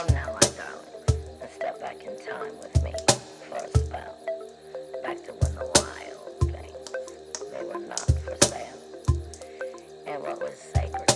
Come now, my darling, and step back in time with me for a spell. Back to when the wild things, they were not for sale. And what was sacred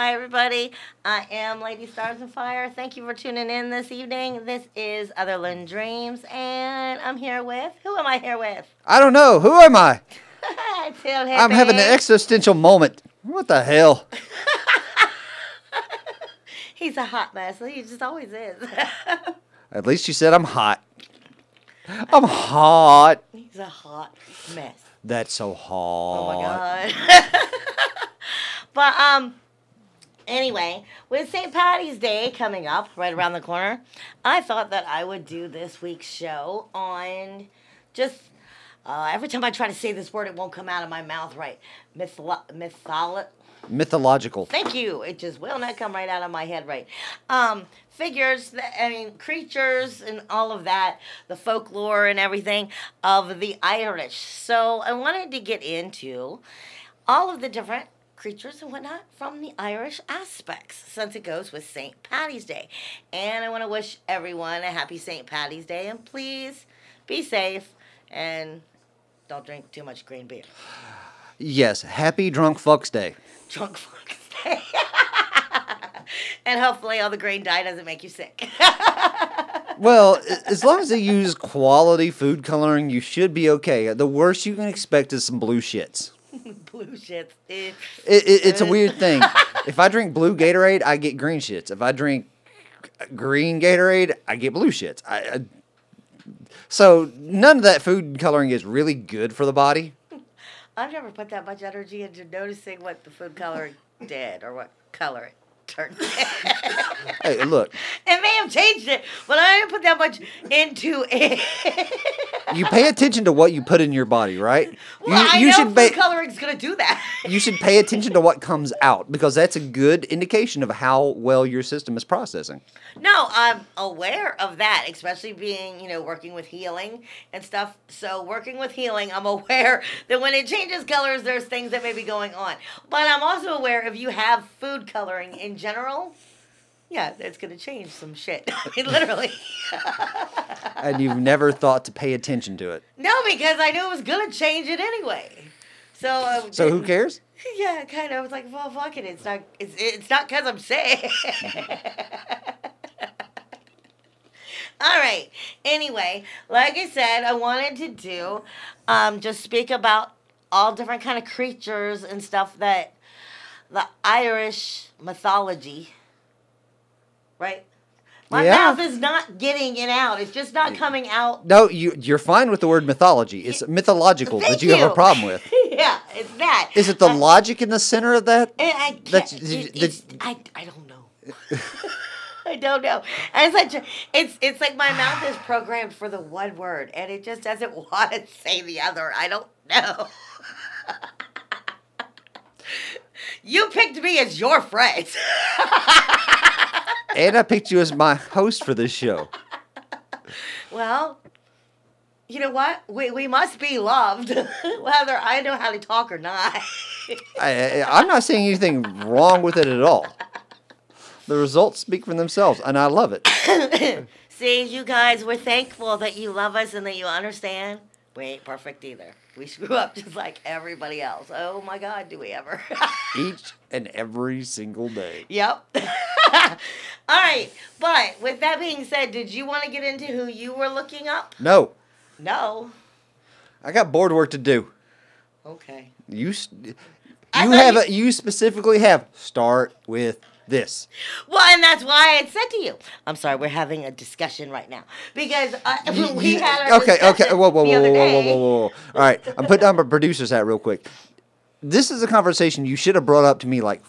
Hi, everybody. I am Lady Stars and Fire. Thank you for tuning in this evening. This is Otherland Dreams, and I'm here with. Who am I here with? I don't know. Who am I? I'm having an existential moment. What the hell? He's a hot mess. He just always is. At least you said I'm hot. I'm hot. He's a hot mess. That's so hot. Oh my god. but um anyway, with St. Patty's Day coming up right around the corner, I thought that I would do this week's show on just uh, every time I try to say this word, it won't come out of my mouth right. Mytholo- mytholo- Mythological. Thank you. It just will not come right out of my head right. Um, figures, I mean, creatures and all of that, the folklore and everything of the Irish. So I wanted to get into all of the different creatures and whatnot from the Irish aspects since it goes with St. Patty's Day. And I want to wish everyone a happy St. Patty's Day and please be safe and don't drink too much green beer. Yes. Happy Drunk Fucks Day. drunk fuck day. and hopefully all the green dye doesn't make you sick. Well, as long as they use quality food coloring, you should be okay. The worst you can expect is some blue shits. Blue shits. It, it, it's a uh, weird thing. if I drink blue Gatorade, I get green shits. If I drink green Gatorade, I get blue shits. I, I, so none of that food coloring is really good for the body. I've never put that much energy into noticing what the food coloring did or what color it turned. Hey, look, it may have changed it, but I didn't put that much into it. you pay attention to what you put in your body, right? well, you I you know should food pay coloring's gonna do that. you should pay attention to what comes out because that's a good indication of how well your system is processing. No, I'm aware of that, especially being, you know, working with healing and stuff. So, working with healing, I'm aware that when it changes colors, there's things that may be going on. But I'm also aware if you have food coloring in general, yeah, it's going to change some shit. I mean, literally. And you've never thought to pay attention to it. no, because I knew it was going to change it anyway. So, uh, So who cares? Yeah, kind of. I was like, well, fuck it. It's not. It's it's not because I'm sick. All right. Anyway, like I said, I wanted to do, um, just speak about all different kind of creatures and stuff that the Irish mythology, right? My Yeah. mouth is not getting it out. It's just not coming out. No, you you're fine with the word mythology. It's mythological Thank that you, have a problem with. yeah, it's that. Is it the Uh, logic in the center of that? I can't. That's- it- I, I don't know. I don't know. And it's like it's it's like my mouth is programmed for the one word, and it just doesn't want to say the other. I don't know. You picked me as your friend. And I picked you as my host for this show. well, you know what? We we must be loved, whether I know how to talk or not. I, I, I'm not saying anything wrong with it at all. The results speak for themselves, and I love it. See, you guys, we're thankful that you love us and that you understand. We ain't perfect either. We screw up just like everybody else. Oh my God, do we ever? Each and every single day. yep. All right, but with that being said, did you want to get into who you were looking up? No, No. I got board work to do. Okay. You, you have you- a, you specifically have start with this. Well, and that's why I said to you. I'm sorry, we're having a discussion right now because uh, we had our okay, okay. Whoa, whoa, whoa, whoa, whoa, whoa, whoa, whoa. All right, I'm putting on my producer's hat real quick. This is a conversation you should have brought up to me like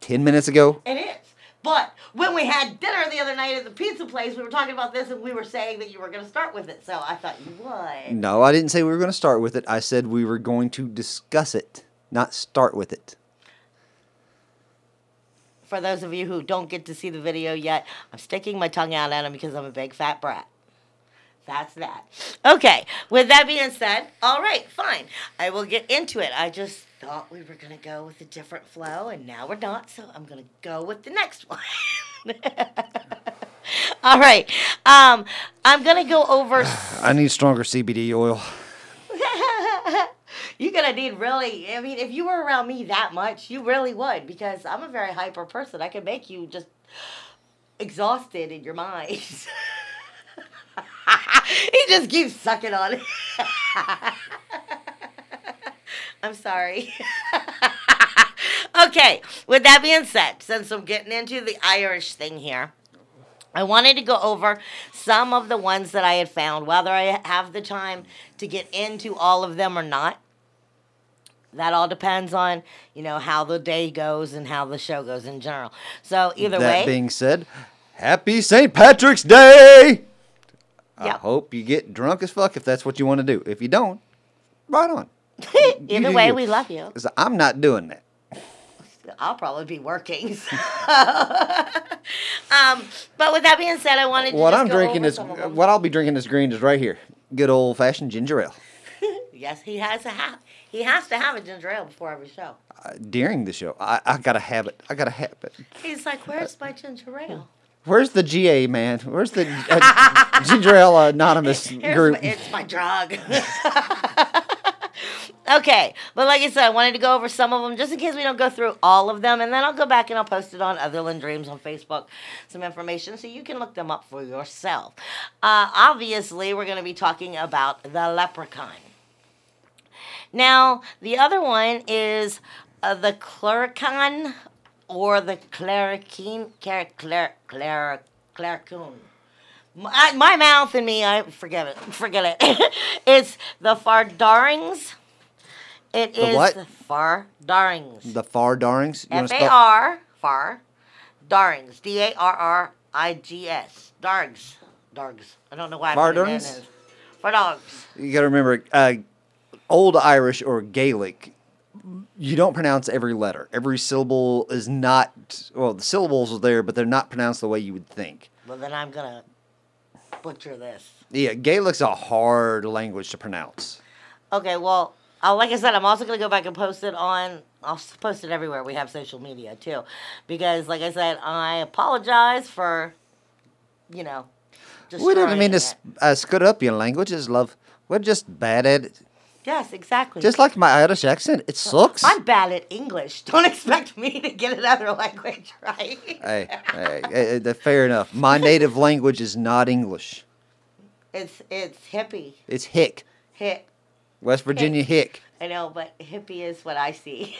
ten minutes ago. It is. But when we had dinner the other night at the pizza place, we were talking about this and we were saying that you were going to start with it. So I thought you would. No, I didn't say we were going to start with it. I said we were going to discuss it, not start with it. For those of you who don't get to see the video yet, I'm sticking my tongue out at him because I'm a big fat brat. That's that. Okay, with that being said, all right, fine. I will get into it. I just thought we were going to go with a different flow, and now we're not, so I'm going to go with the next one. all right, um, I'm going to go over. I need stronger CBD oil. You're gonna need really. I mean, if you were around me that much, you really would, because I'm a very hyper person. I can make you just exhausted in your mind. he just keeps sucking on it. I'm sorry. okay, with that being said, since I'm getting into the Irish thing here, I wanted to go over some of the ones that I had found, whether I have the time to get into all of them or not. That all depends on, you know, how the day goes and how the show goes in general. So either that way, That being said, happy St. Patrick's Day! I hope you get drunk as fuck if that's what you want to do. If you don't, right on. either do way, you. we love you. 'Cause I'm not doing that. I'll probably be working. so. um, but with that being said, I wanted to What I'm drinking is some of them. what I'll be drinking this green is right here. Good old fashioned ginger ale. Yes, he has to have. He has to have a ginger ale before every show. Uh, during the show, I, I gotta have it. I gotta have it. He's like, "Where's my ginger ale?" Where's the GA man? Where's the uh, ginger ale anonymous Here's group? my- it's my drug. okay, but like I said, I wanted to go over some of them just in case we don't go through all of them, and then I'll go back and I'll post it on Otherland Dreams on Facebook, some information so you can look them up for yourself. Uh, obviously, we're going to be talking about the leprechaun. Now, the other one is uh, the clericon or the clericine, clar, clar, claricune. My, my mouth and me, I forget it. Forget it. it's the Fardarings. It The is what? the Fardarings. The Far Darings. You wanna F A spell- Far Darings. D A R R I G S. Dargs. Dargs. I don't know why. I put it in Fardarings? as- Fardargs. You gotta remember, uh, Old Irish or Gaelic, you don't pronounce every letter. Every syllable is not. Well, the syllables are there, but they're not pronounced the way you would think. Well, then I'm gonna butcher this. Yeah, Gaelic's a hard language to pronounce. Okay, well, uh, like I said, I'm also gonna go back and post it on. I'll post it everywhere. We have social media too, because like I said, I apologize for, you know, just. We didn't mean to it. uh, scut up your languages, love. We're just bad at it. Yes, exactly. Just like my Irish accent, it sucks. I'm bad at English. Don't expect me to get another language right. hey, hey, hey, fair enough. My native language is not English. It's it's hippie. It's Hick. Hick. West Virginia Hick. I know, but hippie is what I see.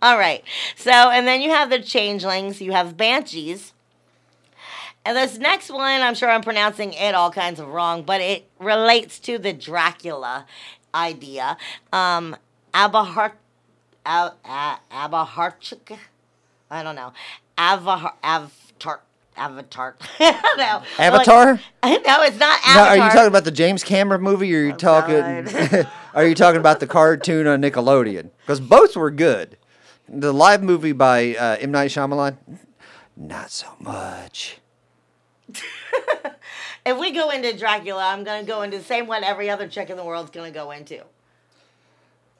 All right. So, and then you have the changelings, you have banshees. And this next one, I'm sure I'm pronouncing it all kinds of wrong, but it relates to the Dracula idea. Um, Abahart, Ab, Abaharchik, I don't know. Avahar, Avatar, Avatar. Don't. Avatar? Like, no, it's not Now, are you talking about the James Cameron movie, or are you talking? Are you talking about the cartoon on Nickelodeon? Because both were good. The live movie by uh, M Night Shyamalan, not so much. If we go into Dracula, I'm gonna go into the same one every other chick in the world's gonna go into.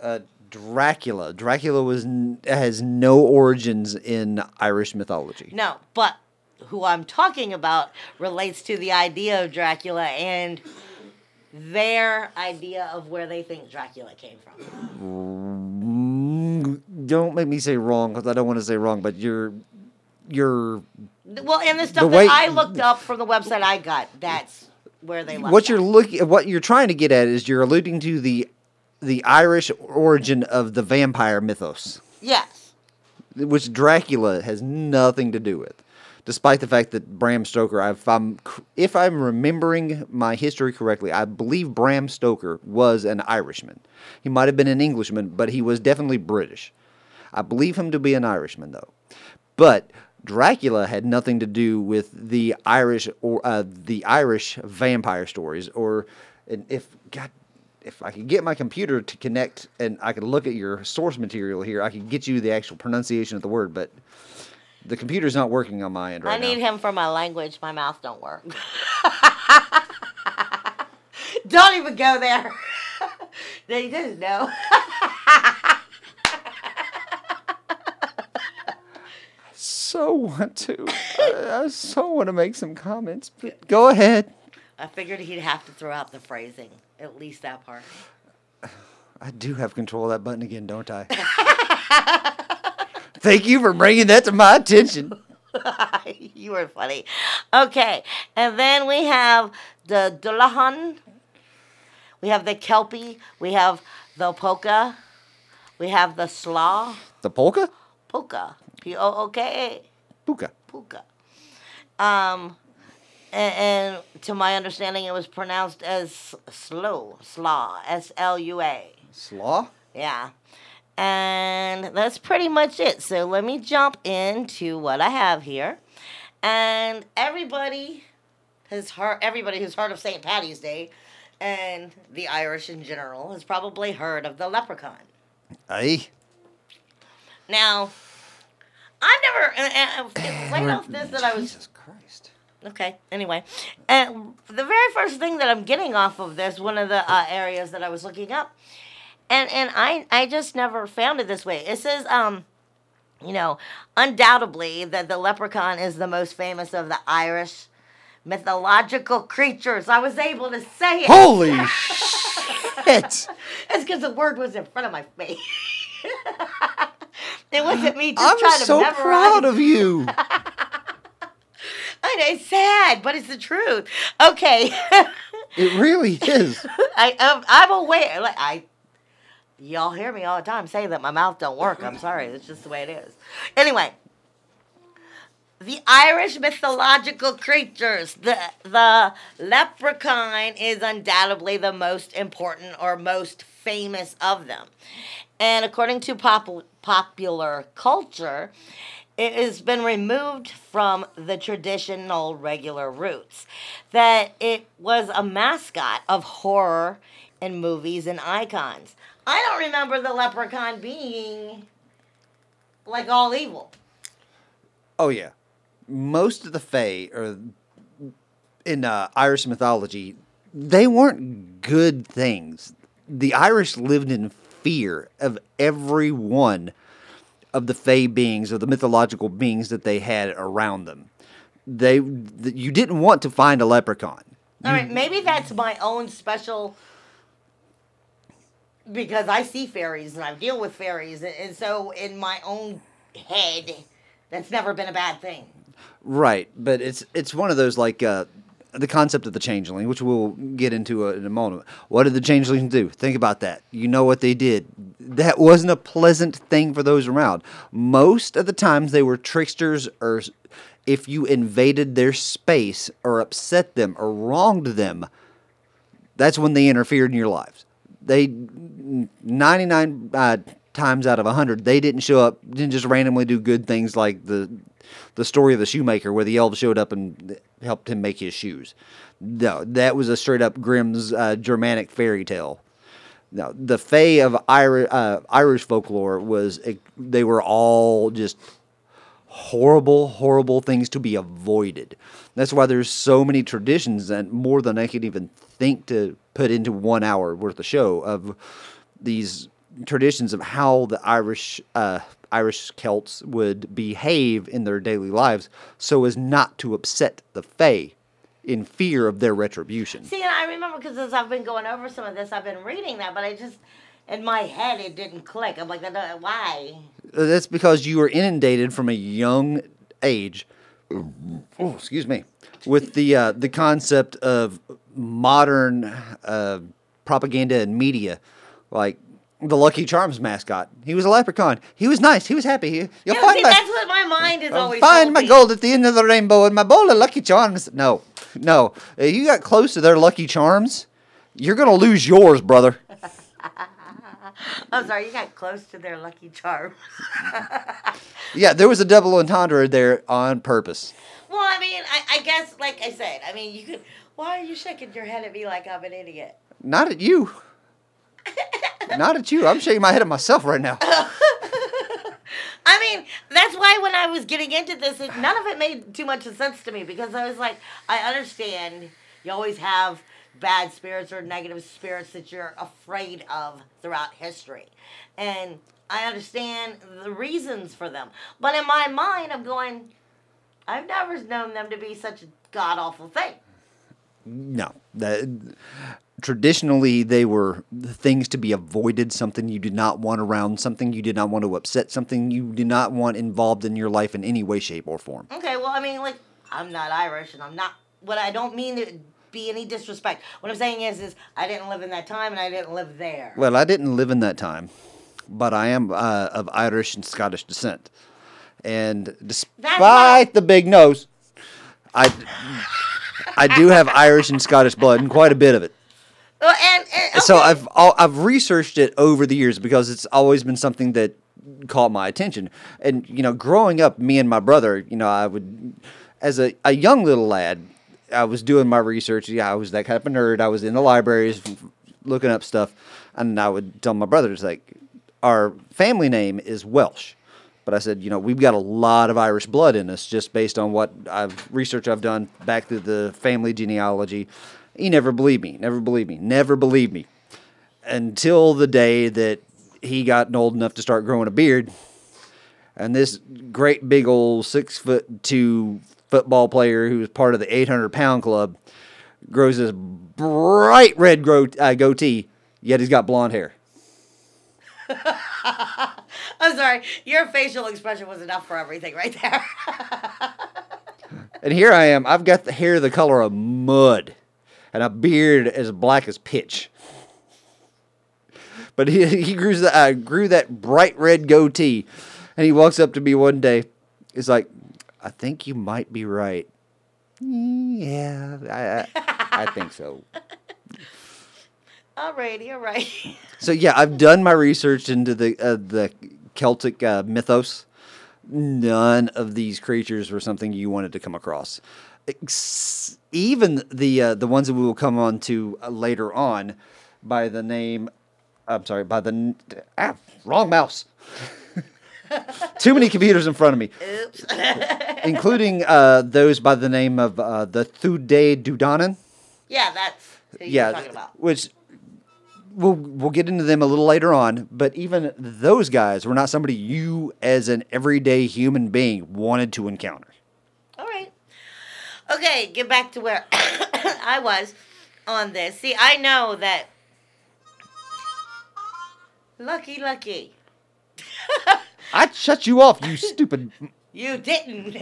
Uh, Dracula. Dracula was has no origins in Irish mythology. No, but who I'm talking about relates to the idea of Dracula and their idea of where they think Dracula came from. Mm, Don't make me say wrong because I don't want to say wrong, but you're you're Well, and the stuff way- that I looked up from the website I got, that's where they left what you're looking what you're trying to get at is you're alluding to the the Irish origin of the vampire mythos, Yes. which Dracula has nothing to do with. Despite the fact that Bram Stoker, if I'm if I'm remembering my history correctly, I believe Bram Stoker was an Irishman. He might have been an Englishman, but he was definitely British. I believe him to be an Irishman though. But Dracula had nothing to do with the Irish or uh, the Irish vampire stories, or and if God, if I could get my computer to connect and I could look at your source material here, I could get you the actual pronunciation of the word, but the computer's not working on my end right I need now. him for my language. My mouth don't work. don't even go there. they just know. So want to, I, I so want to make some comments, but go ahead. I figured he'd have to throw out the phrasing, at least that part. I do have control of that button again, don't I? Thank you for bringing that to my attention. you were funny. Okay, and then we have the Dullahan. We have the Kelpie. We have the Polka. We have the Slaw. The polka? Polka. P O O K Puka. A. Polka. Um, and, and to my understanding, it was pronounced as slow, slaw, S L U A. Slaw? Yeah. And that's pretty much it. So let me jump into what I have here. And everybody has heard everybody who's heard of St. Patty's Day and the Irish in general has probably heard of the leprechaun. Aye. Now, I've never uh, uh, right off this that I was Jesus Christ. Okay. Anyway, and the very first thing that I'm getting off of this, one of the uh, areas that I was looking up, and and I I just never found it this way. It says um, you know, undoubtedly that the leprechaun is the most famous of the Irish mythological creatures. I was able to say it. Holy shit. It's because the word was in front of my face. it wasn't me just I'm trying to so memorize. proud of you. I know, it's sad, but it's the truth. Okay. It really is. I I'm, I'm aware. Like I, y'all hear me all the time say that my mouth don't work. I'm sorry. It's just the way it is. Anyway, the Irish mythological creatures. The the leprechaun is undoubtedly the most important or most famous of them, and according to pop- popular culture. It has been removed from the traditional regular roots. That it was a mascot of horror in movies and icons. I don't remember the leprechaun being like all evil. Oh yeah, most of the Fae or in uh, Irish mythology, they weren't good things. The Irish lived in fear of every one of the Fae beings or the mythological beings that they had around them. They, th- you didn't want to find a leprechaun. All right, maybe that's my own special because I see fairies and I deal with fairies, and so in my own head, that's never been a bad thing. Right, but it's it's one of those like uh, the concept of the changeling, which we'll get into uh, in a moment. What did the changelings do? Think about that. You know what they did. That wasn't a pleasant thing for those around. Most of the times they were tricksters, or if you invaded their space or upset them or wronged them, that's when they interfered in your lives. They 99 uh, times out of 100 they didn't show up didn't just randomly do good things like the the story of the shoemaker where the elves showed up and helped him make his shoes. No, that was a straight up Grimm's uh, Germanic fairy tale. No, the Fae of Irish, uh, Irish folklore was they were all just horrible, horrible things to be avoided. That's why there's so many traditions and more than I could even think to put into one hour worth of show of these traditions of how the Irish uh, Irish Celts would behave in their daily lives so as not to upset the Fae in fear of their retribution. See, and I remember because as I've been going over some of this, I've been reading that, but I just in my head it didn't click. I'm like, "Uh, why? Uh, That's because you were inundated from a young age. Oh, excuse me. With the uh, the concept of modern uh, propaganda and media, like the Lucky Charms mascot. He was a leprechaun. He was nice. He was happy. He, you'll Yeah, find see, my, that's what my mind is always. find my me. gold at the end of the rainbow and my bowl of Lucky Charms. No, no. If you got close to their Lucky Charms, you're gonna lose yours, brother. I'm sorry, you got close to their lucky Charms. Yeah, there was a double entendre there on purpose. well, I mean, I, I guess, like I said, I mean, you could. Why are you shaking your head at me like I'm an idiot? Not at you. Not at you. I'm shaking my head at myself right now. I mean, that's why when I was getting into this, it, none of it made too much sense to me because I was like, I understand you always have bad spirits or negative spirits that you're afraid of throughout history. And I understand the reasons for them. But in my mind, I'm going, I've never known them to be such a god awful thing. No. That, traditionally, they were things to be avoided, something you did not want around, something you did not want to upset, something you did not want involved in your life in any way, shape, or form. Okay, well, I mean, like, I'm not Irish, and I'm not. What I don't mean to be any disrespect. What I'm saying is, is I didn't live in that time, and I didn't live there. Well, I didn't live in that time, but I am uh, of Irish and Scottish descent. And despite the big nose, I, I do have Irish and Scottish blood, and quite a bit of it. Well, and, and So. I've I've researched it over the years because it's always been something that caught my attention. And you know, growing up, me and my brother, you know, I would, as a, a young little lad, I was doing my research. Yeah, I was that kind of a nerd. I was in the libraries looking up stuff, and I would tell my brothers like, our family name is Welsh. But I said, you know, we've got a lot of Irish blood in us just based on what I've research I've done back through the family genealogy. He never believed me, never believed me, never believed me until the day that he got old enough to start growing a beard. And this great big old six foot two football player who was part of the 800 pound club grows this bright red gro- uh, goatee, yet he's got blonde hair. I'm sorry, your facial expression was enough for everything right there. And here I am. I've got the hair the color of mud, and a beard as black as pitch. But he he grew that uh, grew that bright red goatee, and he walks up to me one day. He's like, "I think you might be right." "Mm, Yeah, I I, I think so. Alrighty, alright. So yeah, I've done my research into the uh, the Celtic uh, mythos. None of these creatures were something you wanted to come across. Even the uh, the ones that we will come on to uh, later on, by the name, I'm sorry, by the ah, wrong mouse. Too many computers in front of me, Oops. including uh, those by the name of uh, the Tuatha Dé Danann. yeah, that's yeah, talking about. which we'll we'll get into them a little later on. But even those guys were not somebody you, as an everyday human being, wanted to encounter. Alright. Okay, get back to where I was on this. See, I know that. Lucky, lucky. I'd shut you off, you stupid. You didn't.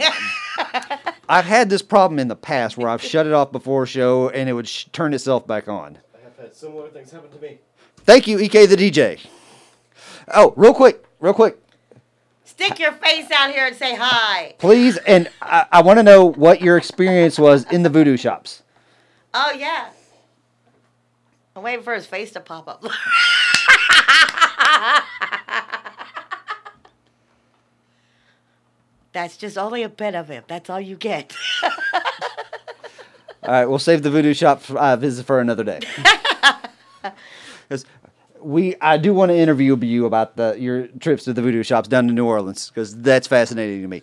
I've had this problem in the past where I've shut it off before a show and it would sh- turn itself back on. I have had similar things happen to me. Thank you, EK the DJ. Oh, real quick, real quick, Stick your face out here and say hi. please. And I, I want to know what your experience was in the voodoo shops. Oh, yeah. I'm waiting for his face to pop up. That's just only a bit of him. That's all you get. All right, we'll save the voodoo shop uh, visit for another day. we, I do want to interview you about the your trips to the voodoo shops down to New Orleans because that's fascinating to me.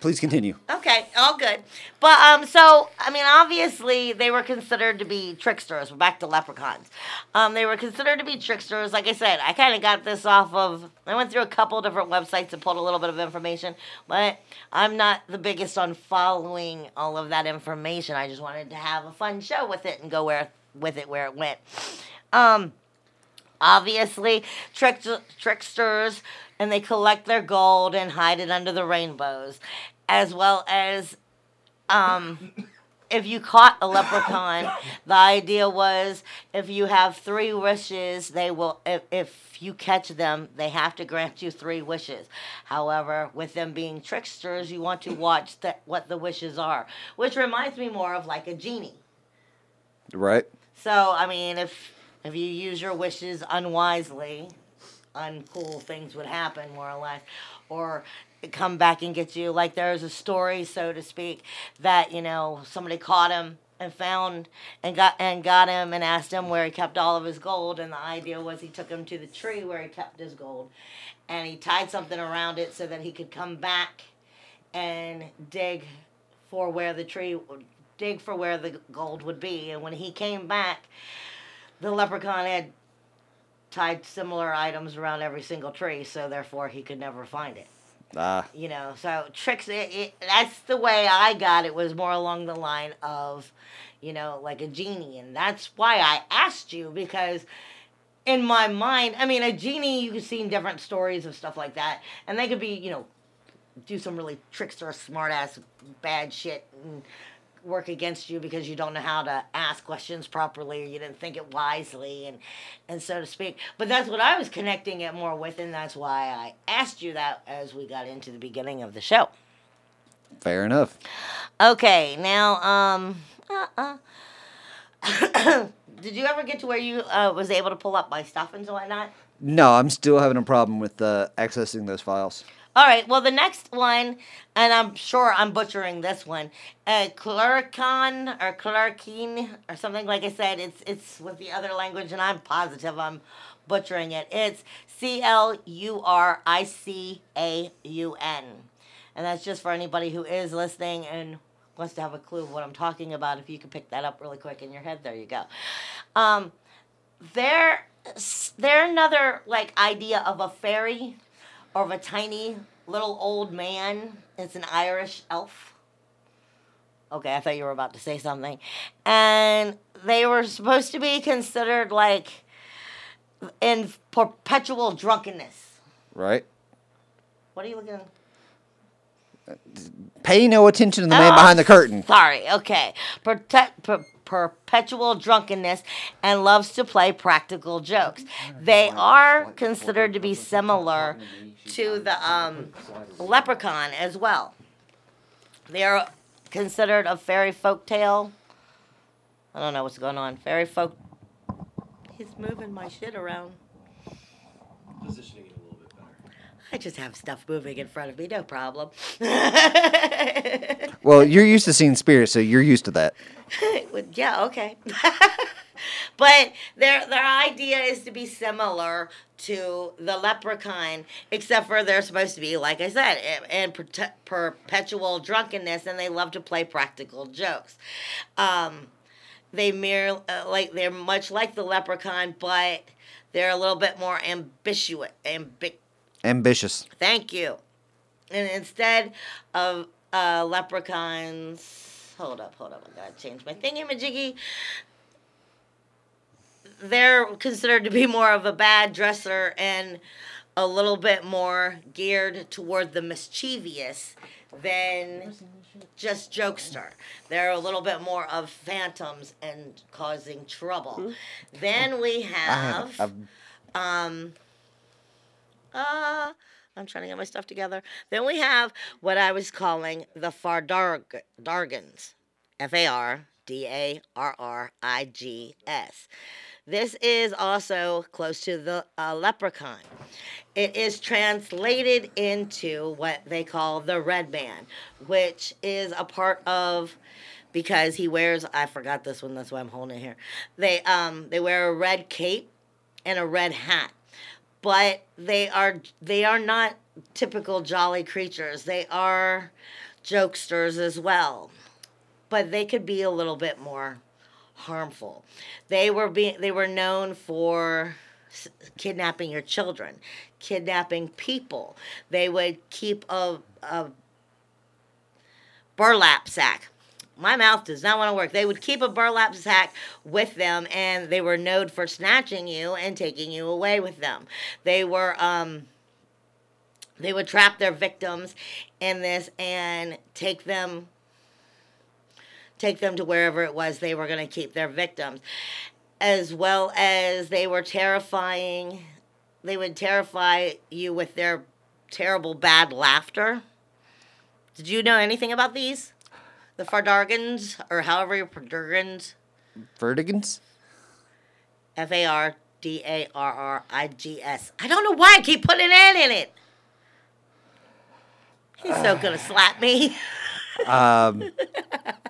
Please continue. Okay, all good. But um, so I mean, obviously they were considered to be tricksters. We're back to leprechauns. Um, they were considered to be tricksters. Like I said, I kind of got this off of. I went through a couple different websites and pulled a little bit of information, but I'm not the biggest on following all of that information. I just wanted to have a fun show with it and go where with it where it went. Um, obviously trick- tricksters and they collect their gold and hide it under the rainbows. As well as um if you caught a leprechaun the idea was if you have three wishes they will if, if you catch them they have to grant you three wishes. However with them being tricksters you want to watch the, what the wishes are which reminds me more of like a genie. Right. so I mean, if if you use your wishes unwisely, uncool things would happen, more or less, or come back and get you. Like there's a story, so to speak, that you know somebody caught him and found and got and got him and asked him where he kept all of his gold, and the idea was he took him to the tree where he kept his gold, and he tied something around it so that he could come back and dig for where the tree dig for where the gold would be and when he came back the leprechaun had tied similar items around every single tree so therefore he could never find it. Ah, you know so tricks it, it that's the way i got it was more along the line of you know like a genie. And that's why i asked you because in my mind i mean a genie you can see in different stories of stuff like that and they could be you know do some really trickster smart ass bad shit and work against you because you don't know how to ask questions properly or you didn't think it wisely and and so to speak but that's what i was connecting it more with and that's why i asked you that as we got into the beginning of the show fair enough. okay now um uh-uh. did you ever get to where you uh, was able to pull up my stuff and whatnot No, I'm still having a problem with uh, accessing those files. All right. Well, the next one, and I'm sure I'm butchering this one, uh, Clericon or Clerkine or something like I said. It's it's with the other language, and I'm positive I'm butchering it. It's C L U R I C A U N, and that's just for anybody who is listening and wants to have a clue of what I'm talking about. If you could pick that up really quick in your head, there you go. Um, they're they're another like idea of a fairy or of a tiny little old man. It's an Irish elf. Okay, I thought you were about to say something. And they were supposed to be considered like in perpetual drunkenness. Right? What are you looking at? Pay no attention to the man Oh, behind the curtain. Sorry, okay. Protect, per, perpetual drunkenness and loves to play practical jokes. They are considered to be similar to the um, leprechaun as well. They are considered a fairy folk tale. I don't know what's going on. Fairy folk. He's moving my shit around. Positioning it a little bit better. I just have stuff moving in front of me, no problem. Well, you're used to seeing spirits, so you're used to that. Yeah, okay. but their their idea is to be similar to the leprechaun, except for they're supposed to be, like I said, in, in perpetual drunkenness, and they love to play practical jokes. Um, they mere uh, like they're much like the leprechaun, but they're a little bit more ambitious. Ambi- Ambitious. Thank you. And instead of uh, leprechauns, hold up, hold up, I gotta change my thingamajiggy. They're considered to be more of a bad dresser and a little bit more geared toward the mischievous than just jokester. They're a little bit more of phantoms and causing trouble. Then we have. have, I've, Um, uh, I'm trying to get my stuff together. Then we have what I was calling the Fardarg Dargans, F A R D A R R I G S. This is also close to the uh, leprechaun. It is translated into what they call the red man, which is a part of because he wears I forgot this one, that's why I'm holding it here. They um they wear a red cape and a red hat. But they are they are not typical jolly creatures. They are jokesters as well. But they could be a little bit more harmful. They were being they were known for kidnapping your children, kidnapping people. They would keep a, a burlap sack. My mouth does not want to work. They would keep a burlap sack with them, and they were known for snatching you and taking you away with them. They were um, they would trap their victims in this and take them take them to wherever it was they were going to keep their victims as well as they were terrifying they would terrify you with their terrible bad laughter did you know anything about these the fardargans or however you Fardargans Vertigans? F A R D A R R I G S. I don't know why I keep putting an in it. He's so gonna slap me. Um,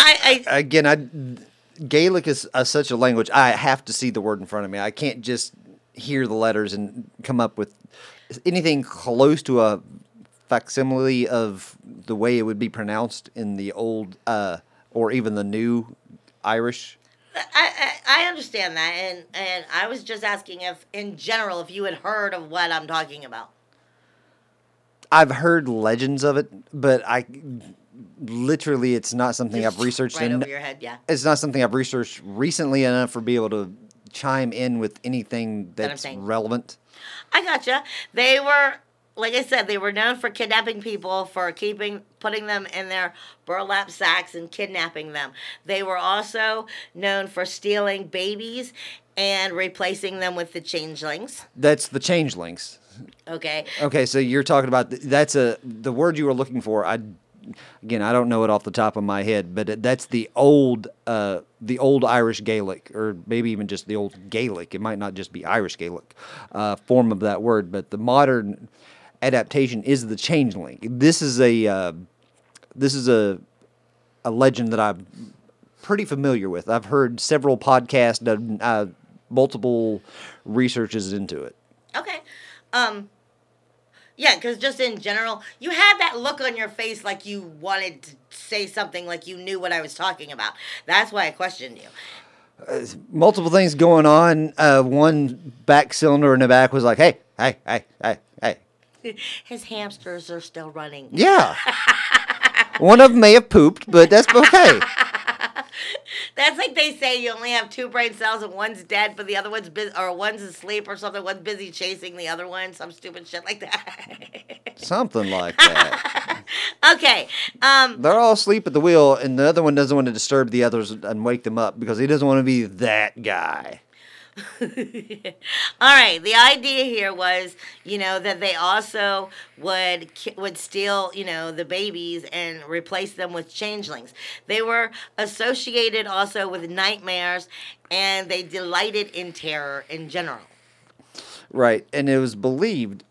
I, I again, I Gaelic is uh, such a language. I have to see the word in front of me. I can't just hear the letters and come up with anything close to a facsimile of the way it would be pronounced in the old uh, or even the new Irish. I, I I understand that, and and I was just asking if, in general, if you had heard of what I'm talking about. I've heard legends of it, but I literally it's not something I've researched. right over your head. Yeah. It's not something I've researched recently enough for be able to chime in with anything that's saying. relevant. I gotcha. They were, like I said, they were known for kidnapping people, for keeping, putting them in their burlap sacks and kidnapping them. They were also known for stealing babies and replacing them with the changelings. That's the changelings. Okay. Okay, so you're talking about th- that's a the word you were looking for. I again, I don't know it off the top of my head, but that's the old uh, the old Irish Gaelic, or maybe even just the old Gaelic. It might not just be Irish Gaelic uh, form of that word, but the modern adaptation is the changeling. This is a uh, this is a a legend that I'm pretty familiar with. I've heard several podcasts, done uh, multiple researches into it. Okay. Um. Yeah, because just in general, you had that look on your face like you wanted to say something, like you knew what I was talking about. That's why I questioned you. multiple things going on. Uh, one back cylinder in the back was like, "Hey, hey, hey, hey, hey." His hamsters are still running. Yeah. one of them may have pooped, but that's okay. That's like they say you only have two brain cells and one's dead, but the other one's busy, or one's asleep or something. One's busy chasing the other one, some stupid shit like that. Something like that. okay. Um. They're all asleep at the wheel, and the other one doesn't want to disturb the others and wake them up because he doesn't want to be that guy. All right. The idea here was, you know, that they also would would steal, you know, the babies and replace them with changelings. They were associated also with nightmares, and they delighted in terror in general. Right, and it was believed.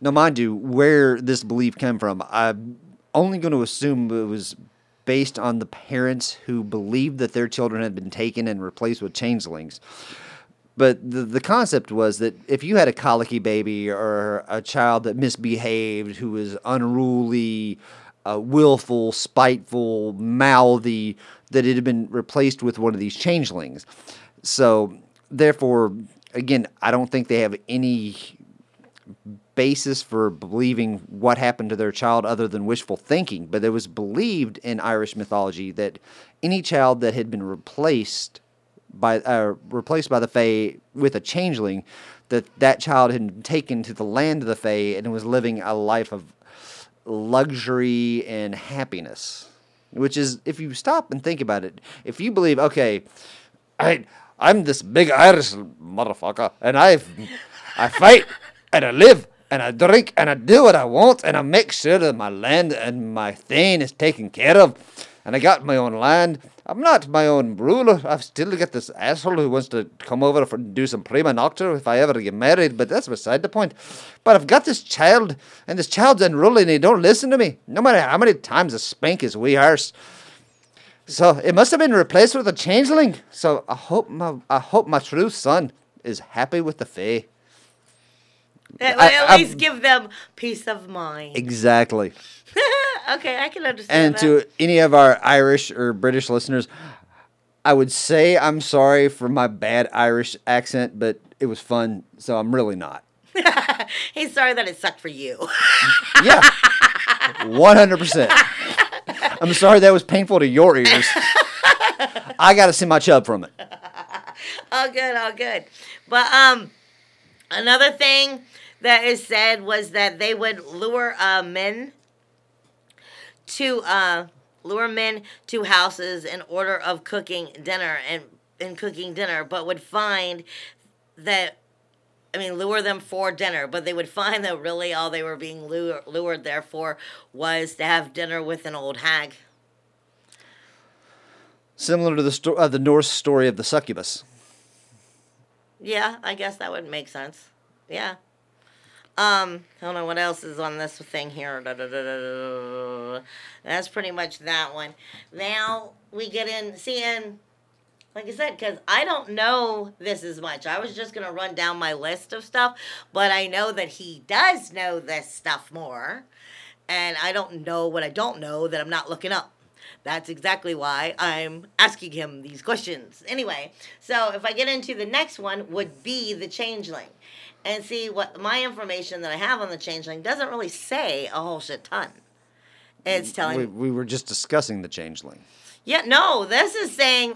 Now, mind you, where this belief came from, I'm only going to assume it was based on the parents who believed that their children had been taken and replaced with changelings. But the, the concept was that if you had a colicky baby or a child that misbehaved, who was unruly, uh, willful, spiteful, mouthy, that it had been replaced with one of these changelings. So, therefore, again, I don't think they have any basis for believing what happened to their child other than wishful thinking. But it was believed in Irish mythology that any child that had been replaced by uh, replaced by the Fae with a changeling, that that child had been taken to the land of the Fae and was living a life of luxury and happiness. Which is, if you stop and think about it, if you believe, okay, I I'm this big Irish motherfucker, and I I fight and I live and I drink and I do what I want and I make sure that my land and my thing is taken care of, and I got my own land. I'm not my own ruler. I've still got this asshole who wants to come over for do some prima nocta if I ever get married, but that's beside the point. But I've got this child, and this child's unruly, and he don't listen to me, no matter how many times I spank his wee arse. So it must have been replaced with a changeling. So I hope my I hope my true son is happy with the Fae. That I- would at I'm- least give them peace of mind. Exactly. okay, I can understand And that. to any of our Irish or British listeners, I would say I'm sorry for my bad Irish accent, but it was fun, so I'm really not. He's sorry that it sucked for you. Yeah. 100%. I'm sorry that was painful to your ears. I got to see my chub from it. all good, all good. But um, another thing that is said was that they would lure uh, men to uh, lure men to houses in order of cooking dinner and and cooking dinner, but would find that. I mean, lure them for dinner, but they would find that really all they were being lure, lured there for was to have dinner with an old hag. Similar to the sto- uh, the Norse story of the succubus. Yeah, I guess that would make sense. Yeah. Um, I don't know what else is on this thing here. Da, da, da. That's pretty much that one. Now we get in, seeing, like I said, because I don't know this as much. I was just going to run down my list of stuff, but I know that he does know this stuff more. And I don't know what I don't know that I'm not looking up. That's exactly why I'm asking him these questions. Anyway, so if I get into the next one, would be the changeling. And see what my information that I have on the changeling doesn't really say a whole shit ton. It's telling We, we were just discussing the changeling. yeah, no, this is saying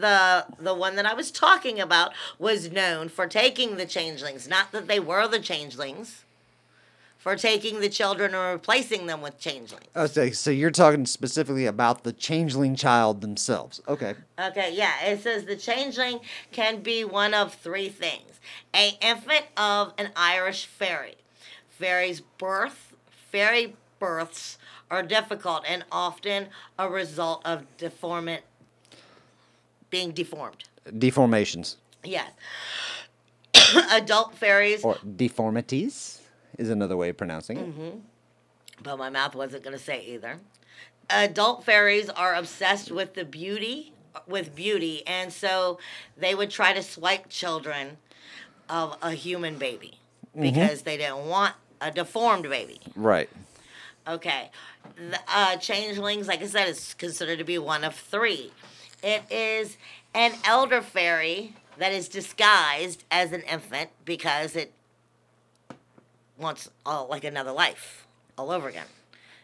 the the one that I was talking about was known for taking the changelings, not that they were the changelings. For taking the children and replacing them with changelings. Okay, so you're talking specifically about the changeling child themselves. Okay. Okay, yeah, it says the changeling can be one of three things: a infant of an Irish fairy. Fairies birth fairy births are difficult and often a result of deformant being deformed. Deformations Yes. Adult fairies, or deformities is another way of pronouncing it. Mm-hmm. but my mouth wasn't going to say either. Adult fairies are obsessed with the beauty, with beauty, and so they would try to swipe children of a human baby because they didn't want a deformed baby. Right. Okay. The, uh, changelings, like I said, is considered to be one of three. It is an elder fairy that is disguised as an infant because it wants uh, like another life all over again.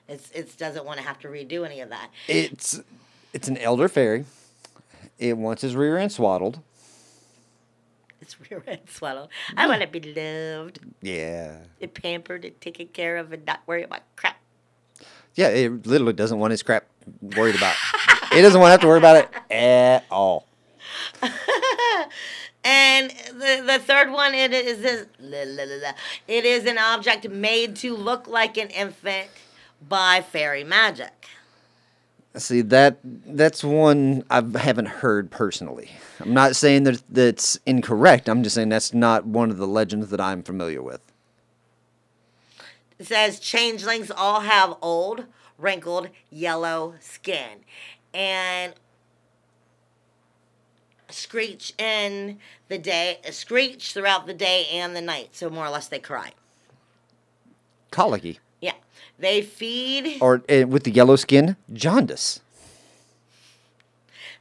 It's it doesn't want to have to redo any of that. It's it's an elder fairy. It wants his rear end swaddled. It's rear end swaddled. I want to be loved, Yeah. It pampered, and taken care of, and not worry about crap. Yeah, it literally doesn't want his crap worried about. it doesn't want to have to worry about it at all. And the, the third one, it is this, it is an object made to look like an infant by fairy magic. See that that's one I haven't heard personally. I'm not saying that that's incorrect. I'm just saying that's not one of the legends that I'm familiar with. It says changelings all have old, wrinkled, yellow skin, and screech in the day, screech throughout the day and the night. So more or less, they cry. Colicky Yeah, they feed. or uh, with the yellow skin, jaundice.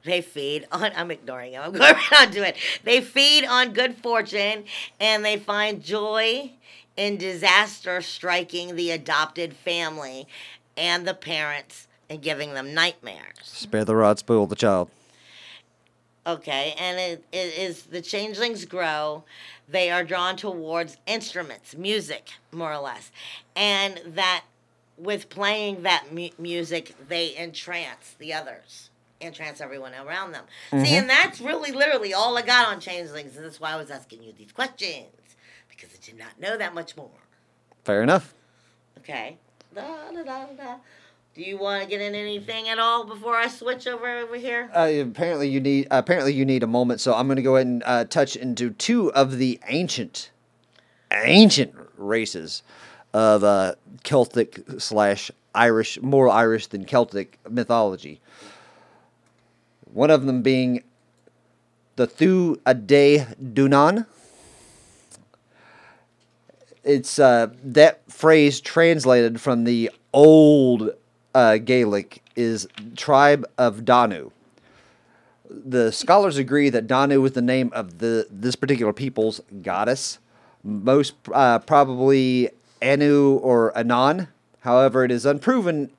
They feed on. I'm ignoring him. I'm going right on to it. They feed on good fortune, and they find joy in disaster striking the adopted family and the parents and giving them nightmares. Spare the rod, spoil the child. Okay, and it, it is the changelings grow. They are drawn towards instruments, music, more or less, and that with playing that mu- music, they entrance the others, entrance everyone around them. See, mm-hmm. and that's really literally all I got on changelings, and that's why I was asking you these questions because I did not know that much more. Fair enough. Okay. Da, da, da, da. Do you want to get in anything at all before I switch over over here? Uh, apparently you need apparently you need a moment, so I'm going to go ahead and uh, touch into two of the ancient, ancient races of uh, Celtic slash Irish, more Irish than Celtic mythology. One of them being the Tuatha Dé Danann. It's uh, that phrase translated from the old uh, Gaelic is tribe of Danu the scholars agree that Danu was the name of the this particular people's goddess. Most uh, probably Anu or Anan. However, it is unproven,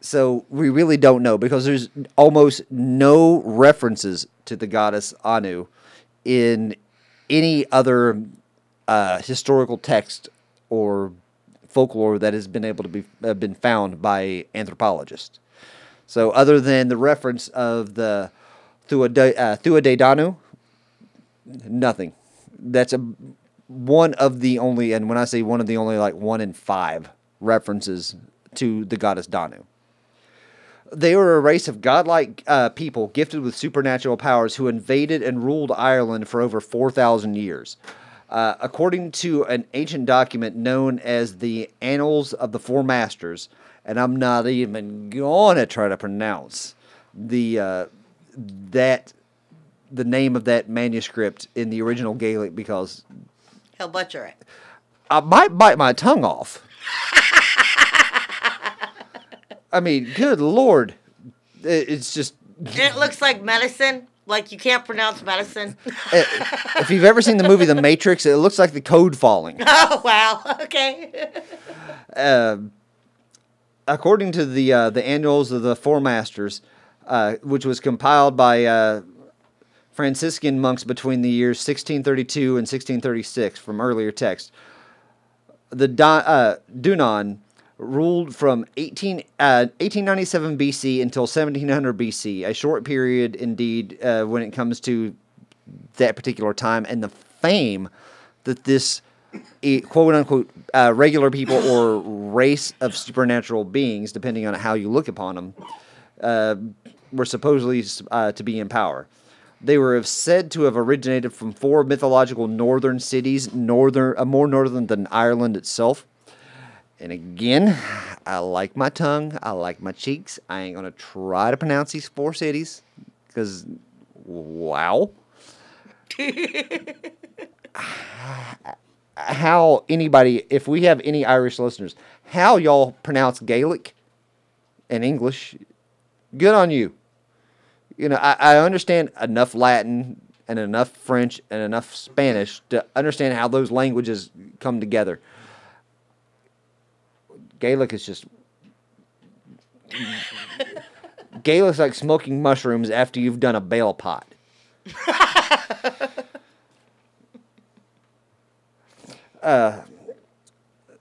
so we really don't know because there's almost no references to the goddess Anu in any other uh, historical text or folklore that has been able to be uh, been found by anthropologists. So, other than the reference of the Thuade, uh, Danu, nothing. That's a one of the only, and when I say one of the only, like one in five references to the goddess Danu. They were a race of godlike uh, people gifted with supernatural powers who invaded and ruled Ireland for over 4,000 years. Uh, according to an ancient document known as the Annals of the Four Masters, and I'm not even going to try to pronounce the uh, that the name of that manuscript in the original Gaelic because He'll butcher it. I might bite my tongue off. I mean, good lord, it's just It looks like medicine. Like you can't pronounce medicine. if you've ever seen the movie The Matrix, it looks like the code falling. oh wow. Okay. according to the uh, the annuals of the Four Masters, uh, which was compiled by uh, Franciscan monks between the years 1632 and 1636 from earlier texts, the Don, uh, Dunan ruled from 18, uh, 1897 BC until 1700 BC, a short period indeed uh, when it comes to that particular time and the fame that this quote unquote uh, regular people or race of supernatural beings, depending on how you look upon them, uh, were supposedly uh, to be in power. They were said to have originated from four mythological northern cities, northern, uh, more northern than Ireland itself. And again, I like my tongue, I like my cheeks. I ain't gonna try to pronounce these four cities because, wow. how anybody, if we have any Irish listeners, how y'all pronounce Gaelic and English, good on you. You know, I, I understand enough Latin and enough French and enough Spanish to understand how those languages come together. Gaelic is just. Gaelic's like smoking mushrooms after you've done a bale pot.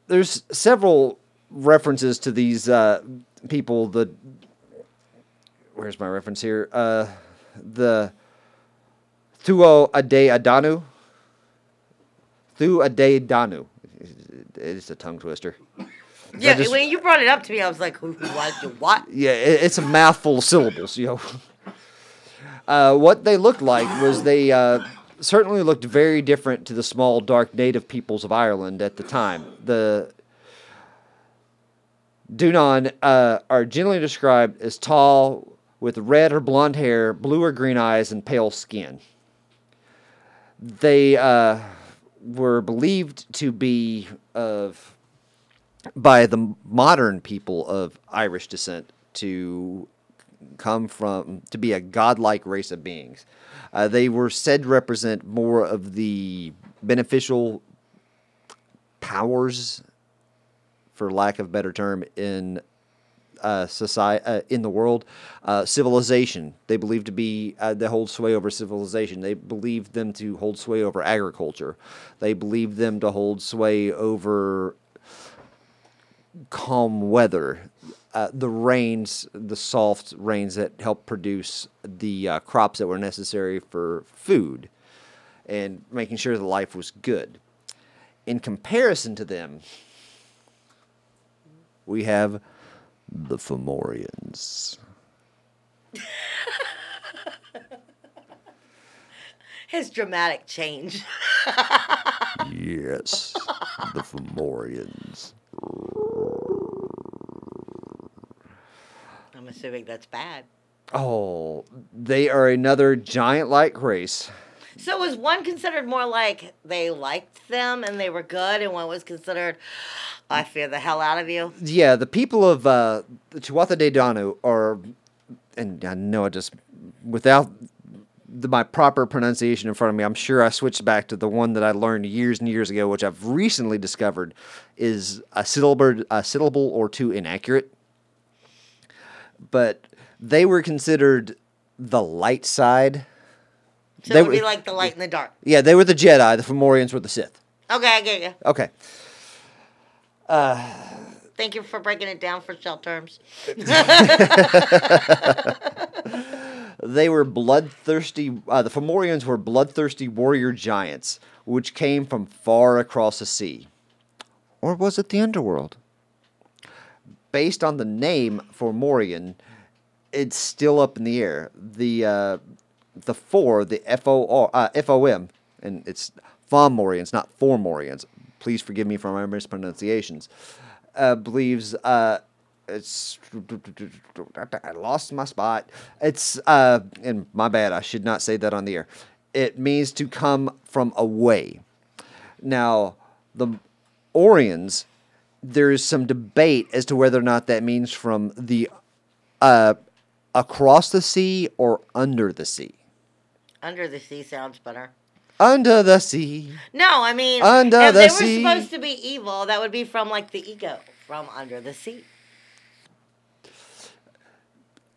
there's several references to these uh, people. The where's my reference here? Uh, the Thuo Ade Adanu. Thu Ade Danu. It's a tongue twister. Yeah. just- when you brought it up to me, I was like, "Who? who, What? What? Yeah, it, it's a mouthful of syllables, you know. Uh, what they looked like was they uh, certainly looked very different to the small, dark native peoples of Ireland at the time. The Dunan uh, are generally described as tall, with red or blonde hair, blue or green eyes, and pale skin. They uh, were believed to be of by the modern people of Irish descent to come from to be a godlike race of beings. Uh, they were said to represent more of the beneficial powers, for lack of better term, in uh, society uh, in the world. Uh, civilization they believe to be uh, they hold sway over civilization. They believe them to hold sway over agriculture. They believe them to hold sway over calm weather, uh, the rains, the soft rains that help produce the uh, crops that were necessary for food, and making sure the life was good. In comparison to them, we have the Fomorians. His dramatic change. Yes, the Fomorians. I'm assuming that's bad. Oh, they are another giant-like race. So was one considered more like they liked them and they were good, and one was considered, I fear the hell out of you. Yeah, the people of uh, the Chihuahua de Danu are, and I know I just, without the, my proper pronunciation in front of me, I'm sure I switched back to the one that I learned years and years ago, which I've recently discovered is a syllable, a syllable or two inaccurate. But they were considered the light side. So They it would be were- like the light in the dark. Yeah, they were the Jedi. The Fomorians were the Sith. Okay, I get you. Okay. Uh, Thank you for breaking it down for shell terms. They were bloodthirsty. Uh, the Fomorians were bloodthirsty warrior giants, which came from far across the sea. Or was it the underworld? Based on the name Fomorian, it's still up in the air. The uh, the four, the F O R uh, F O M, and it's Fomorians, not Formorians. Please forgive me for my mispronunciations. Uh, believes uh, it's I lost my spot. It's uh, and my bad. I should not say that on the air. It means to come from away. Now, the Orions, there's some debate as to whether or not that means from the uh, across the sea or under the sea. Under the sea sounds better. Under the sea. No, I mean, Under if the they were sea. supposed to be evil, that would be from like the ego, from under the sea.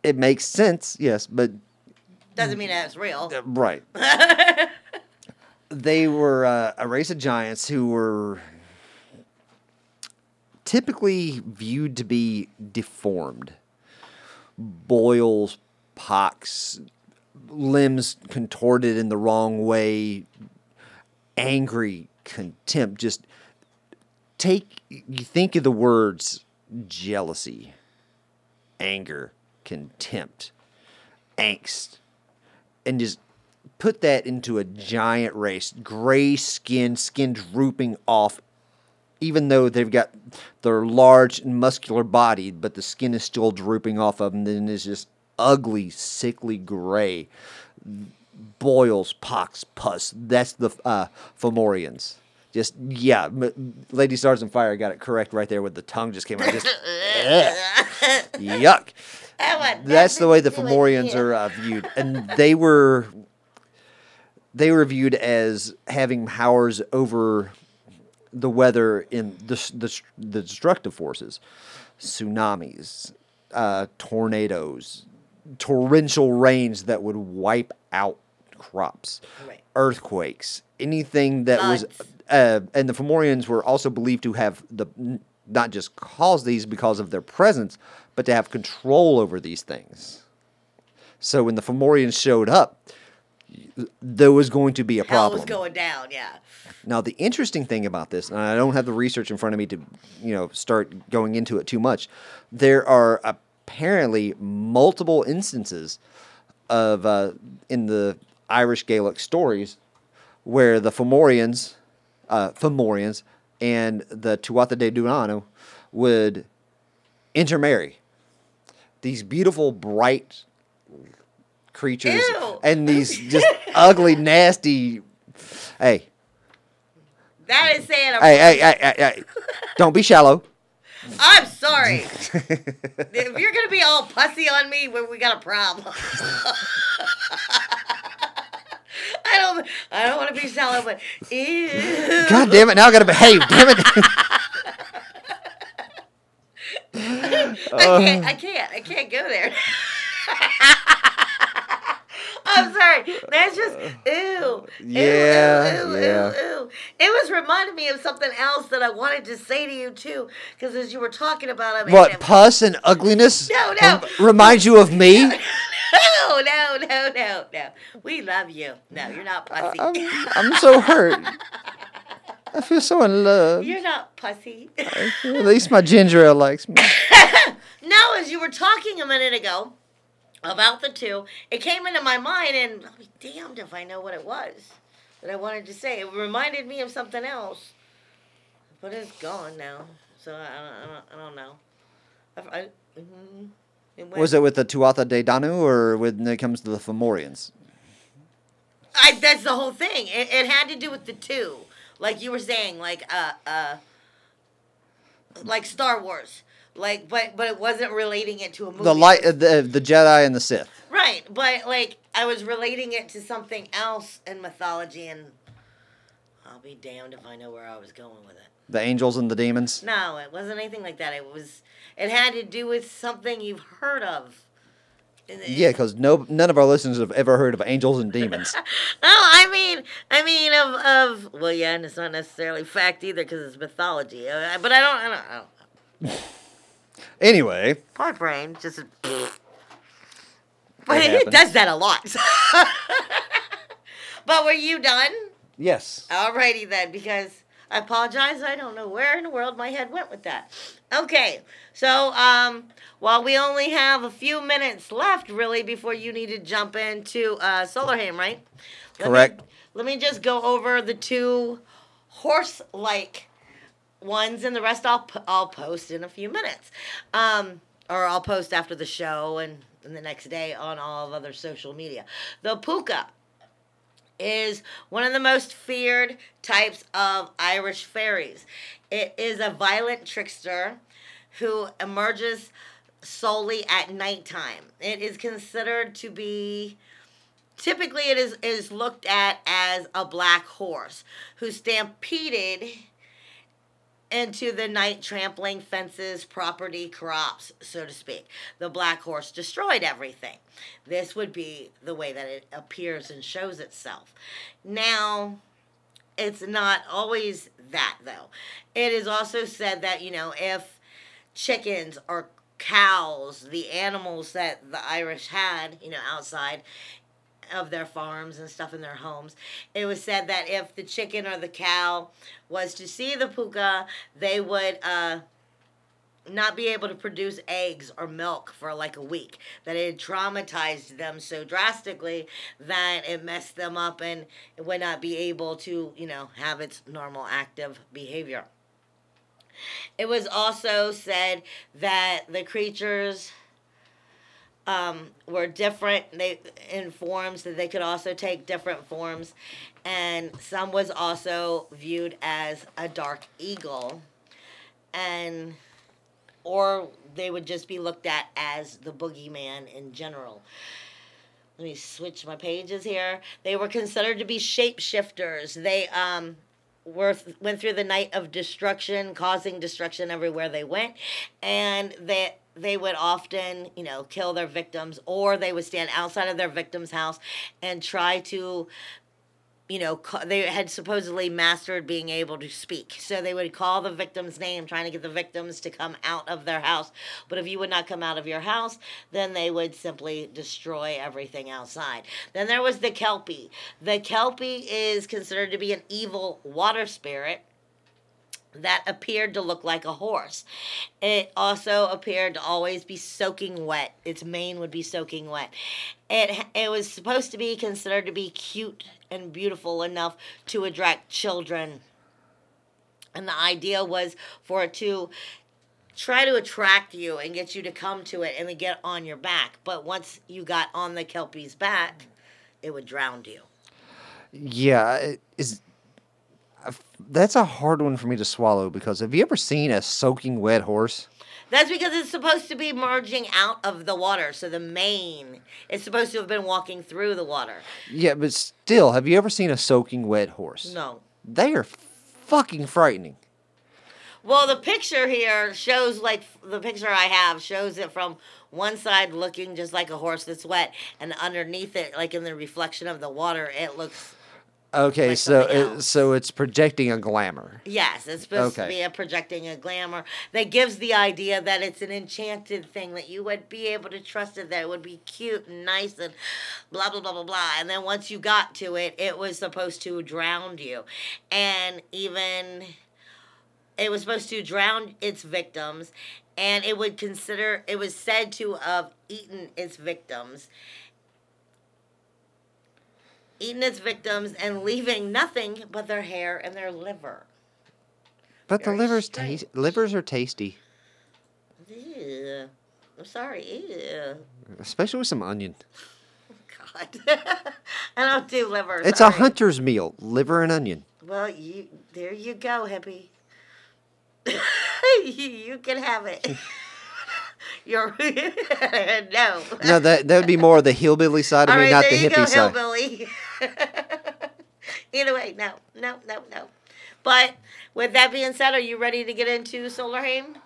It makes sense, yes, but Doesn't mean that's real. uh, right. they were uh, a race of giants who were typically viewed to be deformed. Boils, pox, limbs contorted in the wrong way, angry, contempt. Just take, you think of the words jealousy, anger, contempt, angst, and just put that into a giant race. Gray skin, skin drooping off, even though they've got their large and muscular body, but the skin is still drooping off of them. Then it's just ugly, sickly gray. Boils, pox, pus. That's the uh, Fomorians. Just yeah, m- Lady Stars on Fire got it correct right there with the tongue just came out. Just yuck. That's the way the nothing to do with Fomorians are uh, viewed, and they were they were viewed as having powers over the weather in the the, the destructive forces, tsunamis, uh, tornadoes, torrential rains that would wipe out crops, Right. earthquakes, anything that was. Uh, and the Fomorians were also believed to have the not just cause these because of their presence, but to have control over these things. So when the Fomorians showed up, there was going to be a Hell problem. was going down, yeah. Now the interesting thing about this, and I don't have the research in front of me to, you know, start going into it too much. There are apparently multiple instances of uh, in the Irish Gaelic stories where the Fomorians, uh, Fomorians, and the Tuatha De Danann would intermarry. These beautiful, bright creatures, Ew. and these just ugly, nasty. Hey, That is saying a hey, hey, hey, hey, hey! Don't be shallow. I'm sorry. if you're gonna be all pussy on me, we, we got a problem. I don't. I don't want to be shallow, but ew. God damn it! Now I gotta behave. Damn it! I can't. Uh. I can't. I can't go there. I'm sorry. That's just ew. Yeah, Ew, ew, yeah. ew, ew. It was reminding me of something else that I wanted to say to you too, because as you were talking about it, what pus and ugliness? No, no. rem- reminds you of me? No, no, no, no, no. We love you. No, you're not pussy. I'm, I'm so hurt. I feel so in love. you're not pussy. At least my ginger ale likes me. now, as you were talking a minute ago about the two, it came into my mind, and I'll be damned if I know what it was that I wanted to say. It reminded me of something else, but it's gone now. So I, I, don't, I, don't, know. I, I, mhm. It Was it with the Tuatha De Danu or when it comes to the Fomorians? I, that's the whole thing. It, it had to do with the two, like you were saying, like uh uh, like Star Wars, like but but it wasn't relating it to a movie. The light, the the Jedi and the Sith. right? But like I was relating it to something else in mythology, and I'll be damned if I know where I was going with it. The angels and the demons. No, it wasn't anything like that. It was it had to do with something you've heard of. It- Yeah, because no, none of our listeners have ever heard of angels and demons. No, I mean, I mean of of well, yeah, and it's not necessarily fact either because it's mythology. Uh, But I don't, I don't, I don't know. anyway, My brain just. But it, happens. does that a lot. but were you done? yes. Alrighty then, because I apologize. I don't know where in the world my head went with that. Okay, so um, while we only have a few minutes left, really, before you need to jump into uh, Solarham, right? Let me- Correct. let me just go over the two horse-like ones, and the rest I'll I'll post in a few minutes, um, or I'll post after the show and, and the next day on all of other social media. The puka is one of the most feared types of Irish fairies. It is a violent trickster who emerges solely at nighttime. It is considered to be typically it is is looked at as a black horse who stampeded into the night trampling fences, property, crops, so to speak. The black horse destroyed everything. This would be the way that it appears and shows itself. Now, it's not always that though. It is also said that, you know, if chickens or cows, the animals that the Irish had, you know, outside of their farms and stuff in their homes. It was said that if the chicken or the cow was to see the puka, they would uh, not be able to produce eggs or milk for like a week. That it traumatized them so drastically that it messed them up and it would not be able to, you know, have its normal active behavior. It was also said that the creatures um, were different. They in forms that they could also take different forms. And some was also viewed as a dark eagle. And or they would just be looked at as the boogeyman in general. Let me switch my pages here. They were considered to be shapeshifters. They um were went through the night of destruction causing destruction everywhere they went. And they they would often, you know, kill their victims or they would stand outside of their victim's house and try to you know, they had supposedly mastered being able to speak. So they would call the victim's name, trying to get the victims to come out of their house. But if you would not come out of your house, then they would simply destroy everything outside. Then there was the Kelpie. The Kelpie is considered to be an evil water spirit that appeared to look like a horse. It also appeared to always be soaking wet. Its mane would be soaking wet. It it was supposed to be considered to be cute and beautiful enough to attract children. And the idea was for it to try to attract you and get you to come to it and then get on your back. But once you got on the kelpie's back, it would drown you. Yeah, is that's a hard one for me to swallow because have you ever seen a soaking wet horse? That's because it's supposed to be merging out of the water. So the mane is supposed to have been walking through the water. Yeah, but still, have you ever seen a soaking wet horse? No. They are fucking frightening. Well, the picture here shows like the picture I have shows it from one side looking just like a horse that's wet, and underneath it, like in the reflection of the water, it looks. Okay, Like so it, so it's projecting a glamour. Yes, it's supposed to be a projecting a glamour that gives the idea that it's an enchanted thing that you would be able to trust it, that it would be cute and nice and blah blah blah blah blah. And then once you got to it, it was supposed to drown you, and even it was supposed to drown its victims, and it would consider it was said to have eaten its victims. Eaten its victims and leaving nothing but their hair and their liver. But the livers taste livers are tasty, Ew. I'm sorry. Ew. especially with some onion. God. I don't do liver. It's sorry. a hunter's meal, liver and onion. Well, you there you go, hippie. you, you can have it. You're no. No, that that would be more of the hillbilly side of All me, right, not there the you hippie go, side. hillbilly. Either way, no, no, no, no. But with that being said, are you ready to get into Solarham?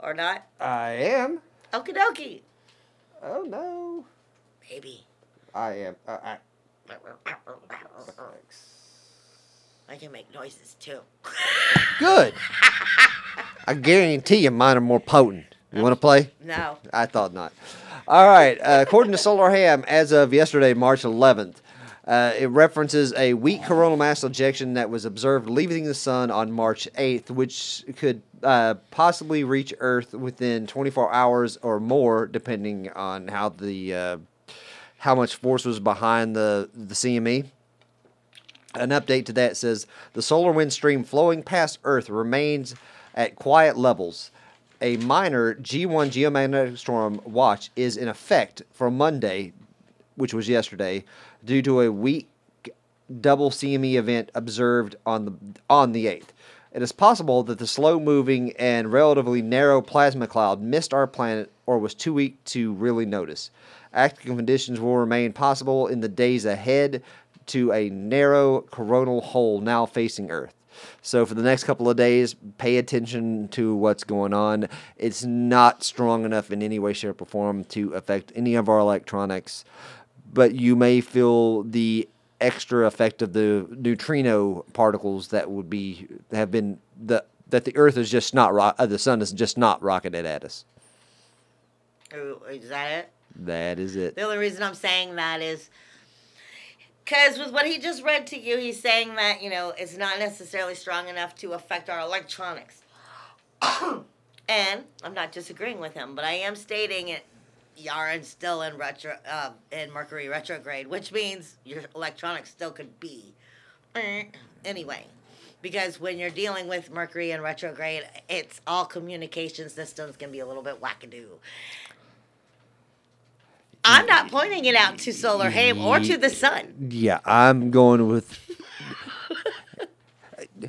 Or not? I am. Okie dokie. Oh no. Baby. I am. Uh, I, I can make noises too. good. I guarantee you mine are more potent. You want to play? No. I thought not. All right. Uh, according to Solar Ham, as of yesterday, March 11th, Uh, it references a weak coronal mass ejection that was observed leaving the sun on March 8th, which could uh, possibly reach Earth within 24 hours or more, depending on how the uh, how much force was behind the the CME. An update to that says the solar wind stream flowing past Earth remains at quiet levels. A minor G1 geomagnetic storm watch is in effect for Monday, which was yesterday, due to a weak double CME event observed on the on the 8th. It is possible that the slow-moving and relatively narrow plasma cloud missed our planet or was too weak to really notice. Active conditions will remain possible in the days ahead to a narrow coronal hole now facing Earth. So for the next couple of days, pay attention to what's going on. It's not strong enough in any way, shape, or form to affect any of our electronics, but you may feel the extra effect of the neutrino particles that would be have been the that the Earth is just not ro- uh, the sun is just not rocketed at us. Ooh, Is that it? That is it. The only reason I'm saying that is because with what he just read to you, he's saying that, you know, it's not necessarily strong enough to affect our electronics. and I'm not disagreeing with him, but I am stating it. Yaren's still in retro, uh, in Mercury retrograde, which means your electronics still could be. Anyway, because when you're dealing with Mercury in retrograde, it's all communication systems can be a little bit wackadoo. I'm not pointing it out to Solarham or to the sun. Yeah, I'm going with.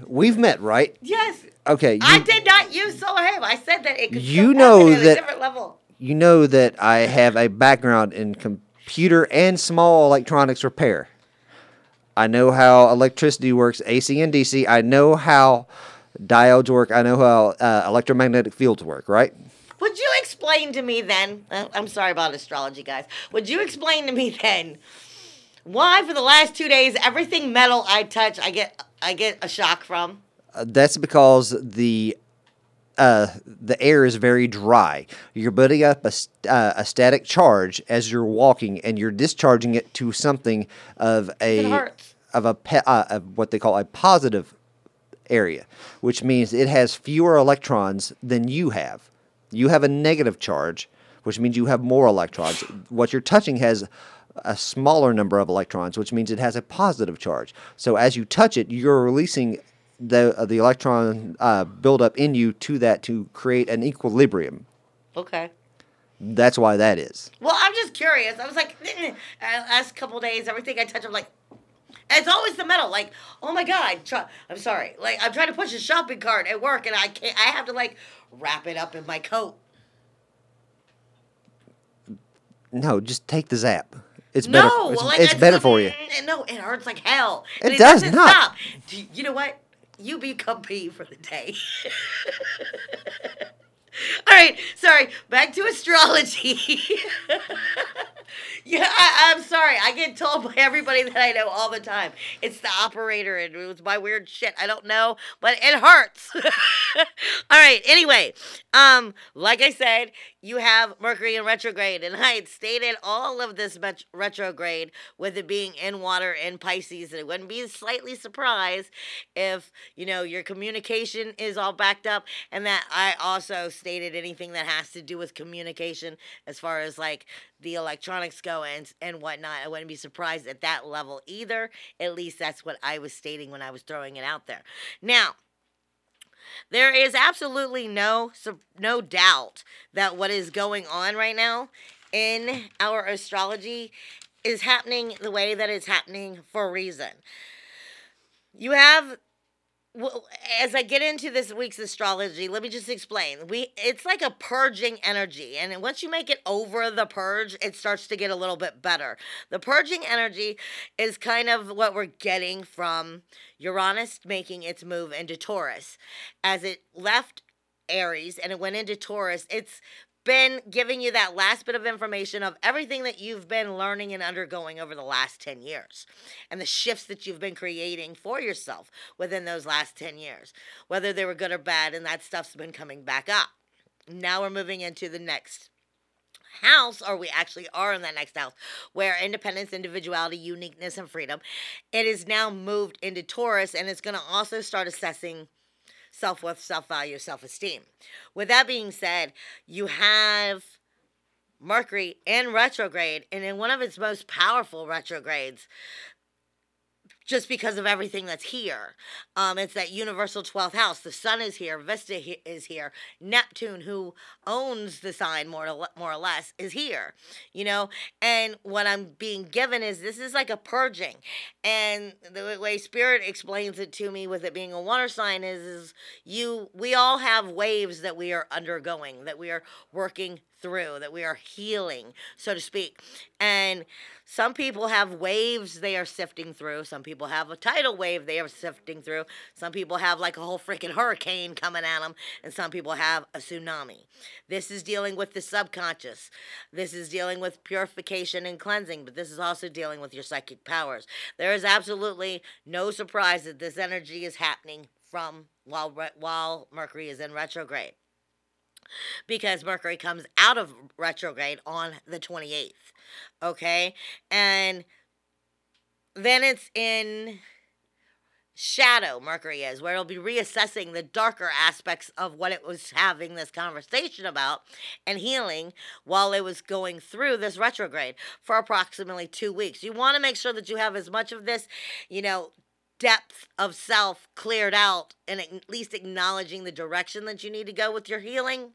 We've met, right? Yes, Okay. You, I did not use Solarham. I said that it could You know that- a different level. you know that I have a background in computer and small electronics repair. I know how electricity works, AC and DC. I know how diodes work. I know how uh, electromagnetic fields work, right? Would you explain to me then? uh, I'm sorry about astrology, guys. Would you explain to me then why, for the last two days, everything metal I touch, I get I get a shock from? Uh, that's because the uh, the air is very dry. You're building up a, st- uh, a static charge as you're walking, and you're discharging it to something of a of a pe- uh, of what they call a positive area, which means it has fewer electrons than you have. You have a negative charge, which means you have more electrons. What you're touching has a smaller number of electrons, which means it has a positive charge. So as you touch it, you're releasing the uh, the electron uh, buildup in you to that to create an equilibrium. Okay. That's why that is. Well, I'm just curious. I was like, last couple days, everything I touch, I'm like, it's always the metal. Like, oh my god, try, I'm sorry. Like, I'm trying to push a shopping cart at work, and I can't. I have to like wrap it up in my coat. No, just take the zap. It's no, better. It's, like it's better for you. No, it hurts like hell. It and does doesn't. Stop. You know what? You become me for the day. All right, sorry. Back to astrology. yeah, I, I'm sorry. I get told by everybody that I know all the time. It's the operator, and it was my weird shit. I don't know, but it hurts. all right. Anyway, um, like I said, you have Mercury in retrograde, and I had stated all of this retrograde with it being in water in Pisces, and it wouldn't be slightly surprised if you know your communication is all backed up, and that I also stated anything that has to do with communication as far as like the electronics go and and whatnot. I wouldn't be surprised at that level either. At least that's what I was stating when I was throwing it out there. Now. There is absolutely no no doubt that what is going on right now in our astrology is happening the way that it's happening for a reason. You have well, as I get into this week's astrology, let me just explain. We it's like a purging energy, and once you make it over the purge, it starts to get a little bit better. The purging energy is kind of what we're getting from Uranus making its move into Taurus. As it left Aries and it went into Taurus, it's been giving you that last bit of information of everything that you've been learning and undergoing over the last 10 years and the shifts that you've been creating for yourself within those last 10 years, whether they were good or bad, and that stuff's been coming back up. Now we're moving into the next house, or we actually are in that next house, where independence, individuality, uniqueness, and freedom, it is now moved into Taurus, and it's going to also start assessing self worth, self value, self esteem. With that being said, you have Mercury in retrograde, and in one of its most powerful retrogrades, just because of everything that's here. Um, it's that universal 12th house. The sun is here, Vesta he- is here, Neptune, who owns the sign more, to more or less, is here, you know? And what I'm being given is this is like a purging. And the way Spirit explains it to me with it being a water sign is, is you, we all have waves that we are undergoing, that we are working through, that we are healing, so to speak. And some people have waves they are sifting through. Some people have a tidal wave they are sifting through. Some people have like a whole freaking hurricane coming at them. And some people have a tsunami. This is dealing with the subconscious. This is dealing with purification and cleansing, but this is also dealing with your psychic powers. There is absolutely no surprise that this energy is happening from while while Mercury is in retrograde because Mercury comes out of retrograde on the 28th. Okay? And then it's in shadow, Mercury is, where it'll be reassessing the darker aspects of what it was having this conversation about and healing while it was going through this retrograde for approximately two weeks. You want to make sure that you have as much of this, you know, depth of self cleared out and at least acknowledging the direction that you need to go with your healing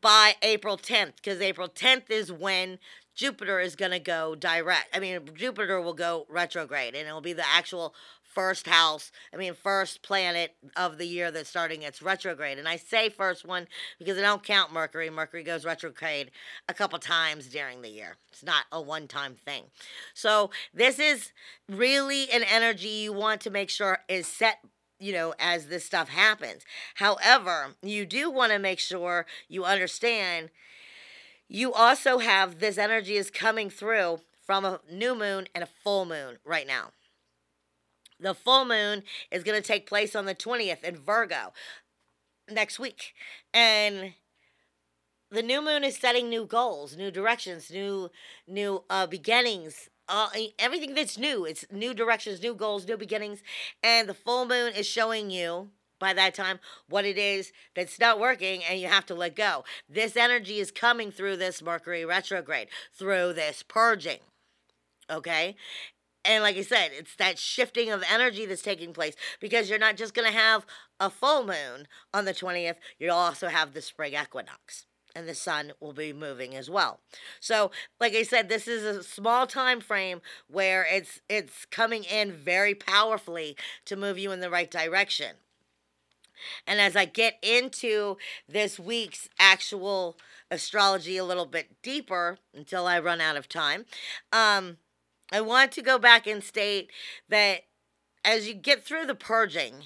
by April 10th because April 10th is when Jupiter is going to go direct. I mean, Jupiter will go retrograde and it'll be the actual first house, I mean, first planet of the year that's starting its retrograde. And I say first one because I don't count Mercury. Mercury goes retrograde a couple times during the year, it's not a one time thing. So, this is really an energy you want to make sure is set you know, as this stuff happens. However, you do want to make sure you understand you also have this energy is coming through from a new moon and a full moon right now. The full moon is going to take place on the 20th in Virgo next week. And the new moon is setting new goals, new directions, new new uh, beginnings everything that's new. It's new directions, new goals, new beginnings. And the full moon is showing you by that time what it is that's not working and you have to let go. This energy is coming through this Mercury retrograde, through this purging. Okay? And like I said, it's that shifting of energy that's taking place because you're not just going to have a full moon on the 20th, you'll also have the spring equinox and the sun will be moving as well. So, like I said, this is a small time frame where it's it's coming in very powerfully to move you in the right direction. And as I get into this week's actual astrology a little bit deeper until I run out of time, um, I want to go back and state that as you get through the purging,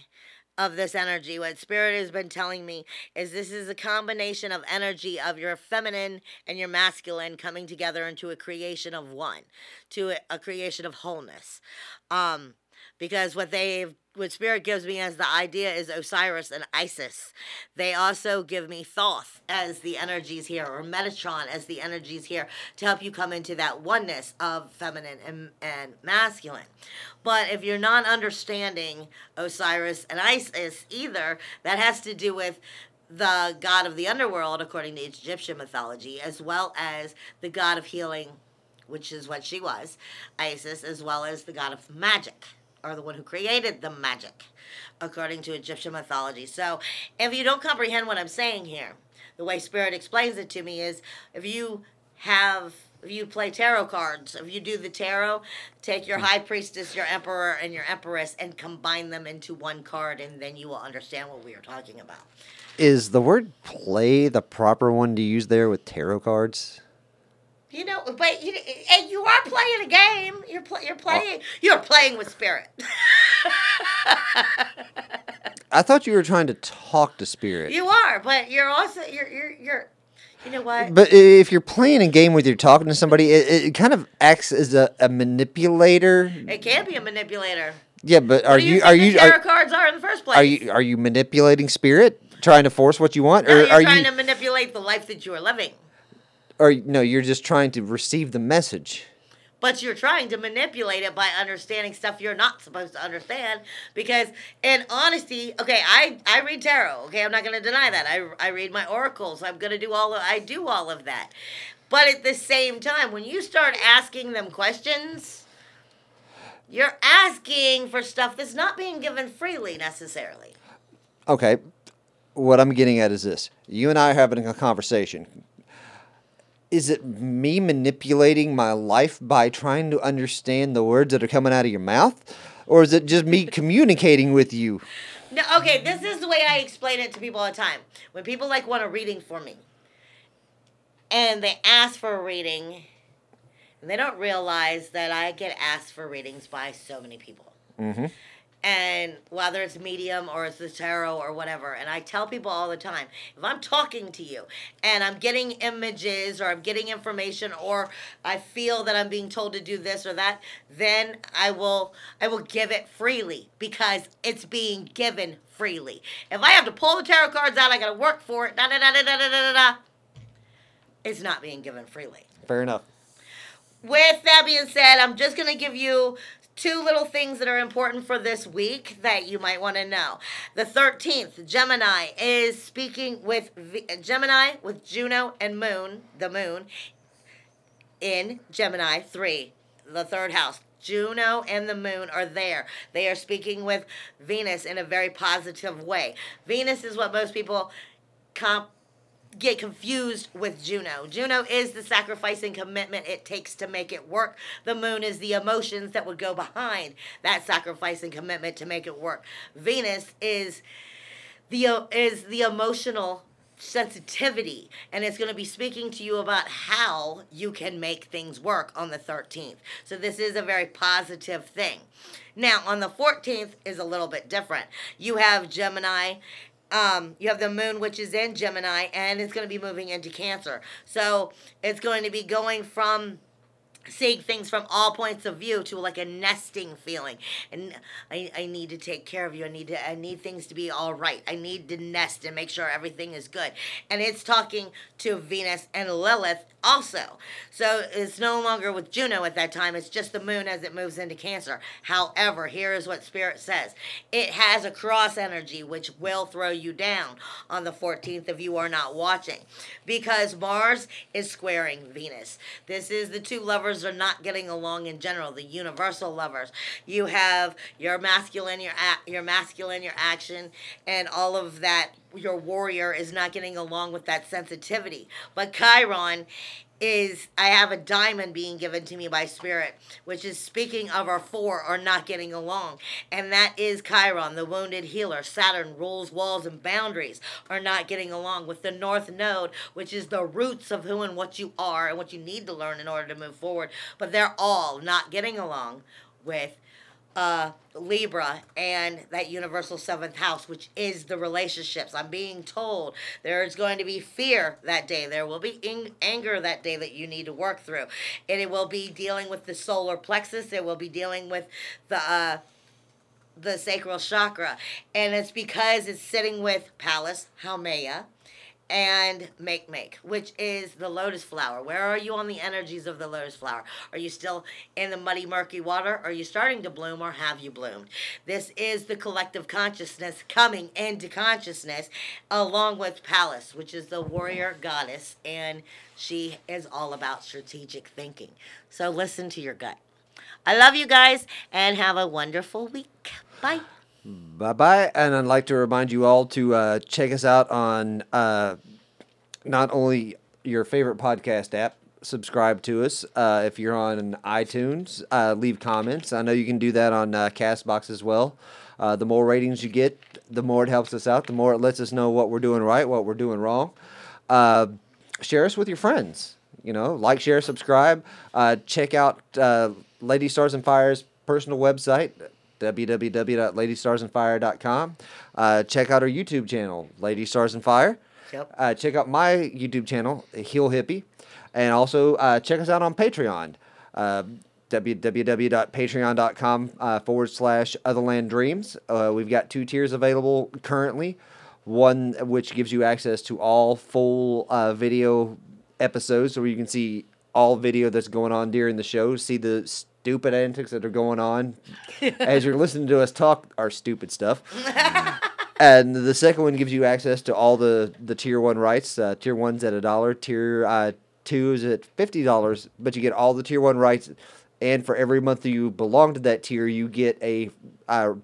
of this energy. What Spirit has been telling me is this is a combination of energy of your feminine and your masculine coming together into a creation of one, to a, creation of wholeness. Um, because what they've what spirit gives me as the idea is Osiris and Isis. They also give me Thoth as the energies here, or Metatron as the energies here, to help you come into that oneness of feminine and, and masculine. But if you're not understanding Osiris and Isis either, that has to do with the god of the underworld, according to Egyptian mythology, as well as the god of healing, which is what she was, Isis, as well as the god of magic are the one who created the magic, according to Egyptian mythology. So, if you don't comprehend what I'm saying here, the way Spirit explains it to me is if you have if you play tarot cards, if you do the tarot, take your hmm. high priestess, your emperor, and your empress and combine them into one card, and then you will understand what we are talking about. Is the word play the proper one to use there with tarot cards? You know, but you, and you are playing a game. You're play, you're oh. playing you're playing with spirit. I thought you were trying to talk to spirit. you are, but you're also you're you're you're. You know what? But if you're playing a game with you're talking to somebody, it, it kind of acts as a, a manipulator. It can be a manipulator. Yeah, but are you, you, are you tarot are, cards are in the first place? are you are you manipulating spirit, trying to force what you want, No, or are trying you to manipulate the life that you are living. Or no, you're just trying to receive the message. but you're trying to manipulate it by understanding stuff you're not supposed to understand because in honesty okay i i read tarot okay i'm not going to deny that i i read my oracles i'm going to do all of, i do all of that but at the same time when you start asking them questions you're asking for stuff that's not being given freely necessarily Okay. What I'm getting at is this. You and I are having a conversation. Is it me manipulating my life by trying to understand the words that are coming out of your mouth? Or is it just me communicating with you? No, okay, this is the way I explain it to people all the time. When people like want a reading for me, and they ask for a reading, and they don't realize that I get asked for readings by so many people. Mm-hmm. And whether it's medium or it's the tarot or whatever, and I tell people all the time, if I'm talking to you and I'm getting images or I'm getting information or I feel that I'm being told to do this or that, then I will I will give it freely because it's being given freely. If I have to pull the tarot cards out, I gotta work for it. Da da da da da da da da. It's not being given freely. Fair enough. With that being said, I'm just going to give you two little things that are important for this week that you might want to know. The 13th, Gemini is speaking with V- Gemini with Juno and Moon, the moon, in Gemini 3, the third house. Juno and the moon are there. They are speaking with Venus in a very positive way. Venus is what most people comp get confused with Juno. Juno is the sacrifice and commitment it takes to make it work. The moon is the emotions that would go behind that sacrifice and commitment to make it work. Venus is the uh, is the emotional sensitivity and it's going to be speaking to you about how you can make things work on the 13th. So this is a very positive thing. Now, on the 14th is a little bit different. You have Gemini um, you have the moon, which is in Gemini, and it's going to be moving into Cancer. So it's going to be going from seeing things from all points of view to like a nesting feeling. And I, I need to take care of you. I need to i need things to be all right. I need to nest and make sure everything is good. And it's talking to venus and lilith also so it's no longer with juno at that time. It's just the moon as it moves into cancer. However here is what spirit says. It has a cross energy which will throw you down on the 14th if you are not watching. Because mars is squaring venus. This is the two lovers are not getting along in general the universal lovers. You have your masculine your a- your masculine your action and all of that your warrior is not getting along with that sensitivity but chiron is I have a diamond being given to me by spirit, which is speaking of our four are not getting along. And that is Chiron, the wounded healer. Saturn rules walls and boundaries are not getting along with the North Node, which is the roots of who and what you are and what you need to learn in order to move forward. But they're all not getting along with uh, Libra and that universal seventh house, which is the relationships. I'm being told there is going to be fear that day. There will be in- anger that day that you need to work through. And it will be dealing with the solar plexus. It will be dealing with the. Uh, the sacral chakra, and it's because it's sitting with Pallas, Haumea, and Makemake which is the lotus flower. Where are you on the energies of the lotus flower? Are you still in the muddy murky water? Are you starting to bloom or have you bloomed? This is the collective consciousness coming into consciousness along with Pallas which is the warrior goddess and she is all about strategic thinking. So listen to your gut. I love you guys and have a wonderful week. Bye Bye bye. And I'd like to remind you all to uh, check us out on uh, not only your favorite podcast app, subscribe to us. Uh, if you're on iTunes, uh, leave comments. I know you can do that on uh, Castbox as well. Uh, the more ratings you get, the more it helps us out, the more it lets us know what we're doing right, what we're doing wrong. Share us with your friends. You know, like, share, subscribe. Check out Lady Stars and Fire's personal website, www.ladystarsandfire.com. Uh, check out our YouTube channel, Lady Stars and Fire. Yep. Uh, check out my YouTube channel, Heel Hippie. And also uh, check us out on Patreon. Uh, www.patreon.com uh, forward slash Otherland Dreams. Uh, we've got two tiers available currently. One which gives you access to all full uh, video episodes where you can see all video that's going on during the show, see the stupid antics that are going on as you're listening to us talk our stupid stuff. and the second one gives you access to all the, the tier one rights. Uh, tier one's at a dollar, tier uh, two is at fifty dollars, but you get all the tier one rights. And for every month that you belong to that tier, you get a uh,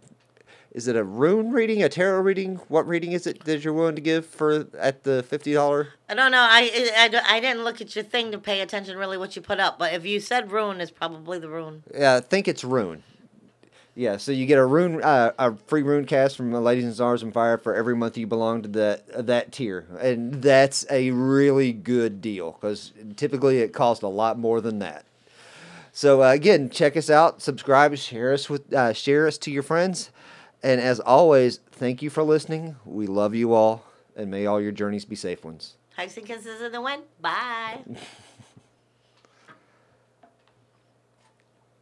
is it a rune reading, a tarot reading? What reading is it that you're willing to give for at the fifty dollar? I don't know. I, I, I didn't look at your thing to pay attention really what you put up, but if you said rune, it's probably the rune. Yeah, I think it's rune. Yeah, so you get a rune, uh, a free rune cast from Ladies and Stars and Fire for every month you belong to that uh, that tier, and that's a really good deal because typically it costs a lot more than that. So uh, again, check us out, subscribe, share us with, uh, share us to your friends, and as always, thank you for listening. We love you all, and may all your journeys be safe ones. Hugs and kisses in the wind. Bye.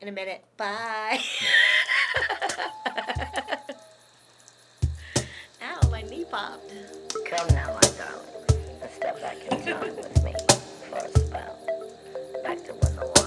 in a minute. Bye. Ow, my knee popped. Come now, my darling. Let's step back in time with me for a spell. Back to when the world.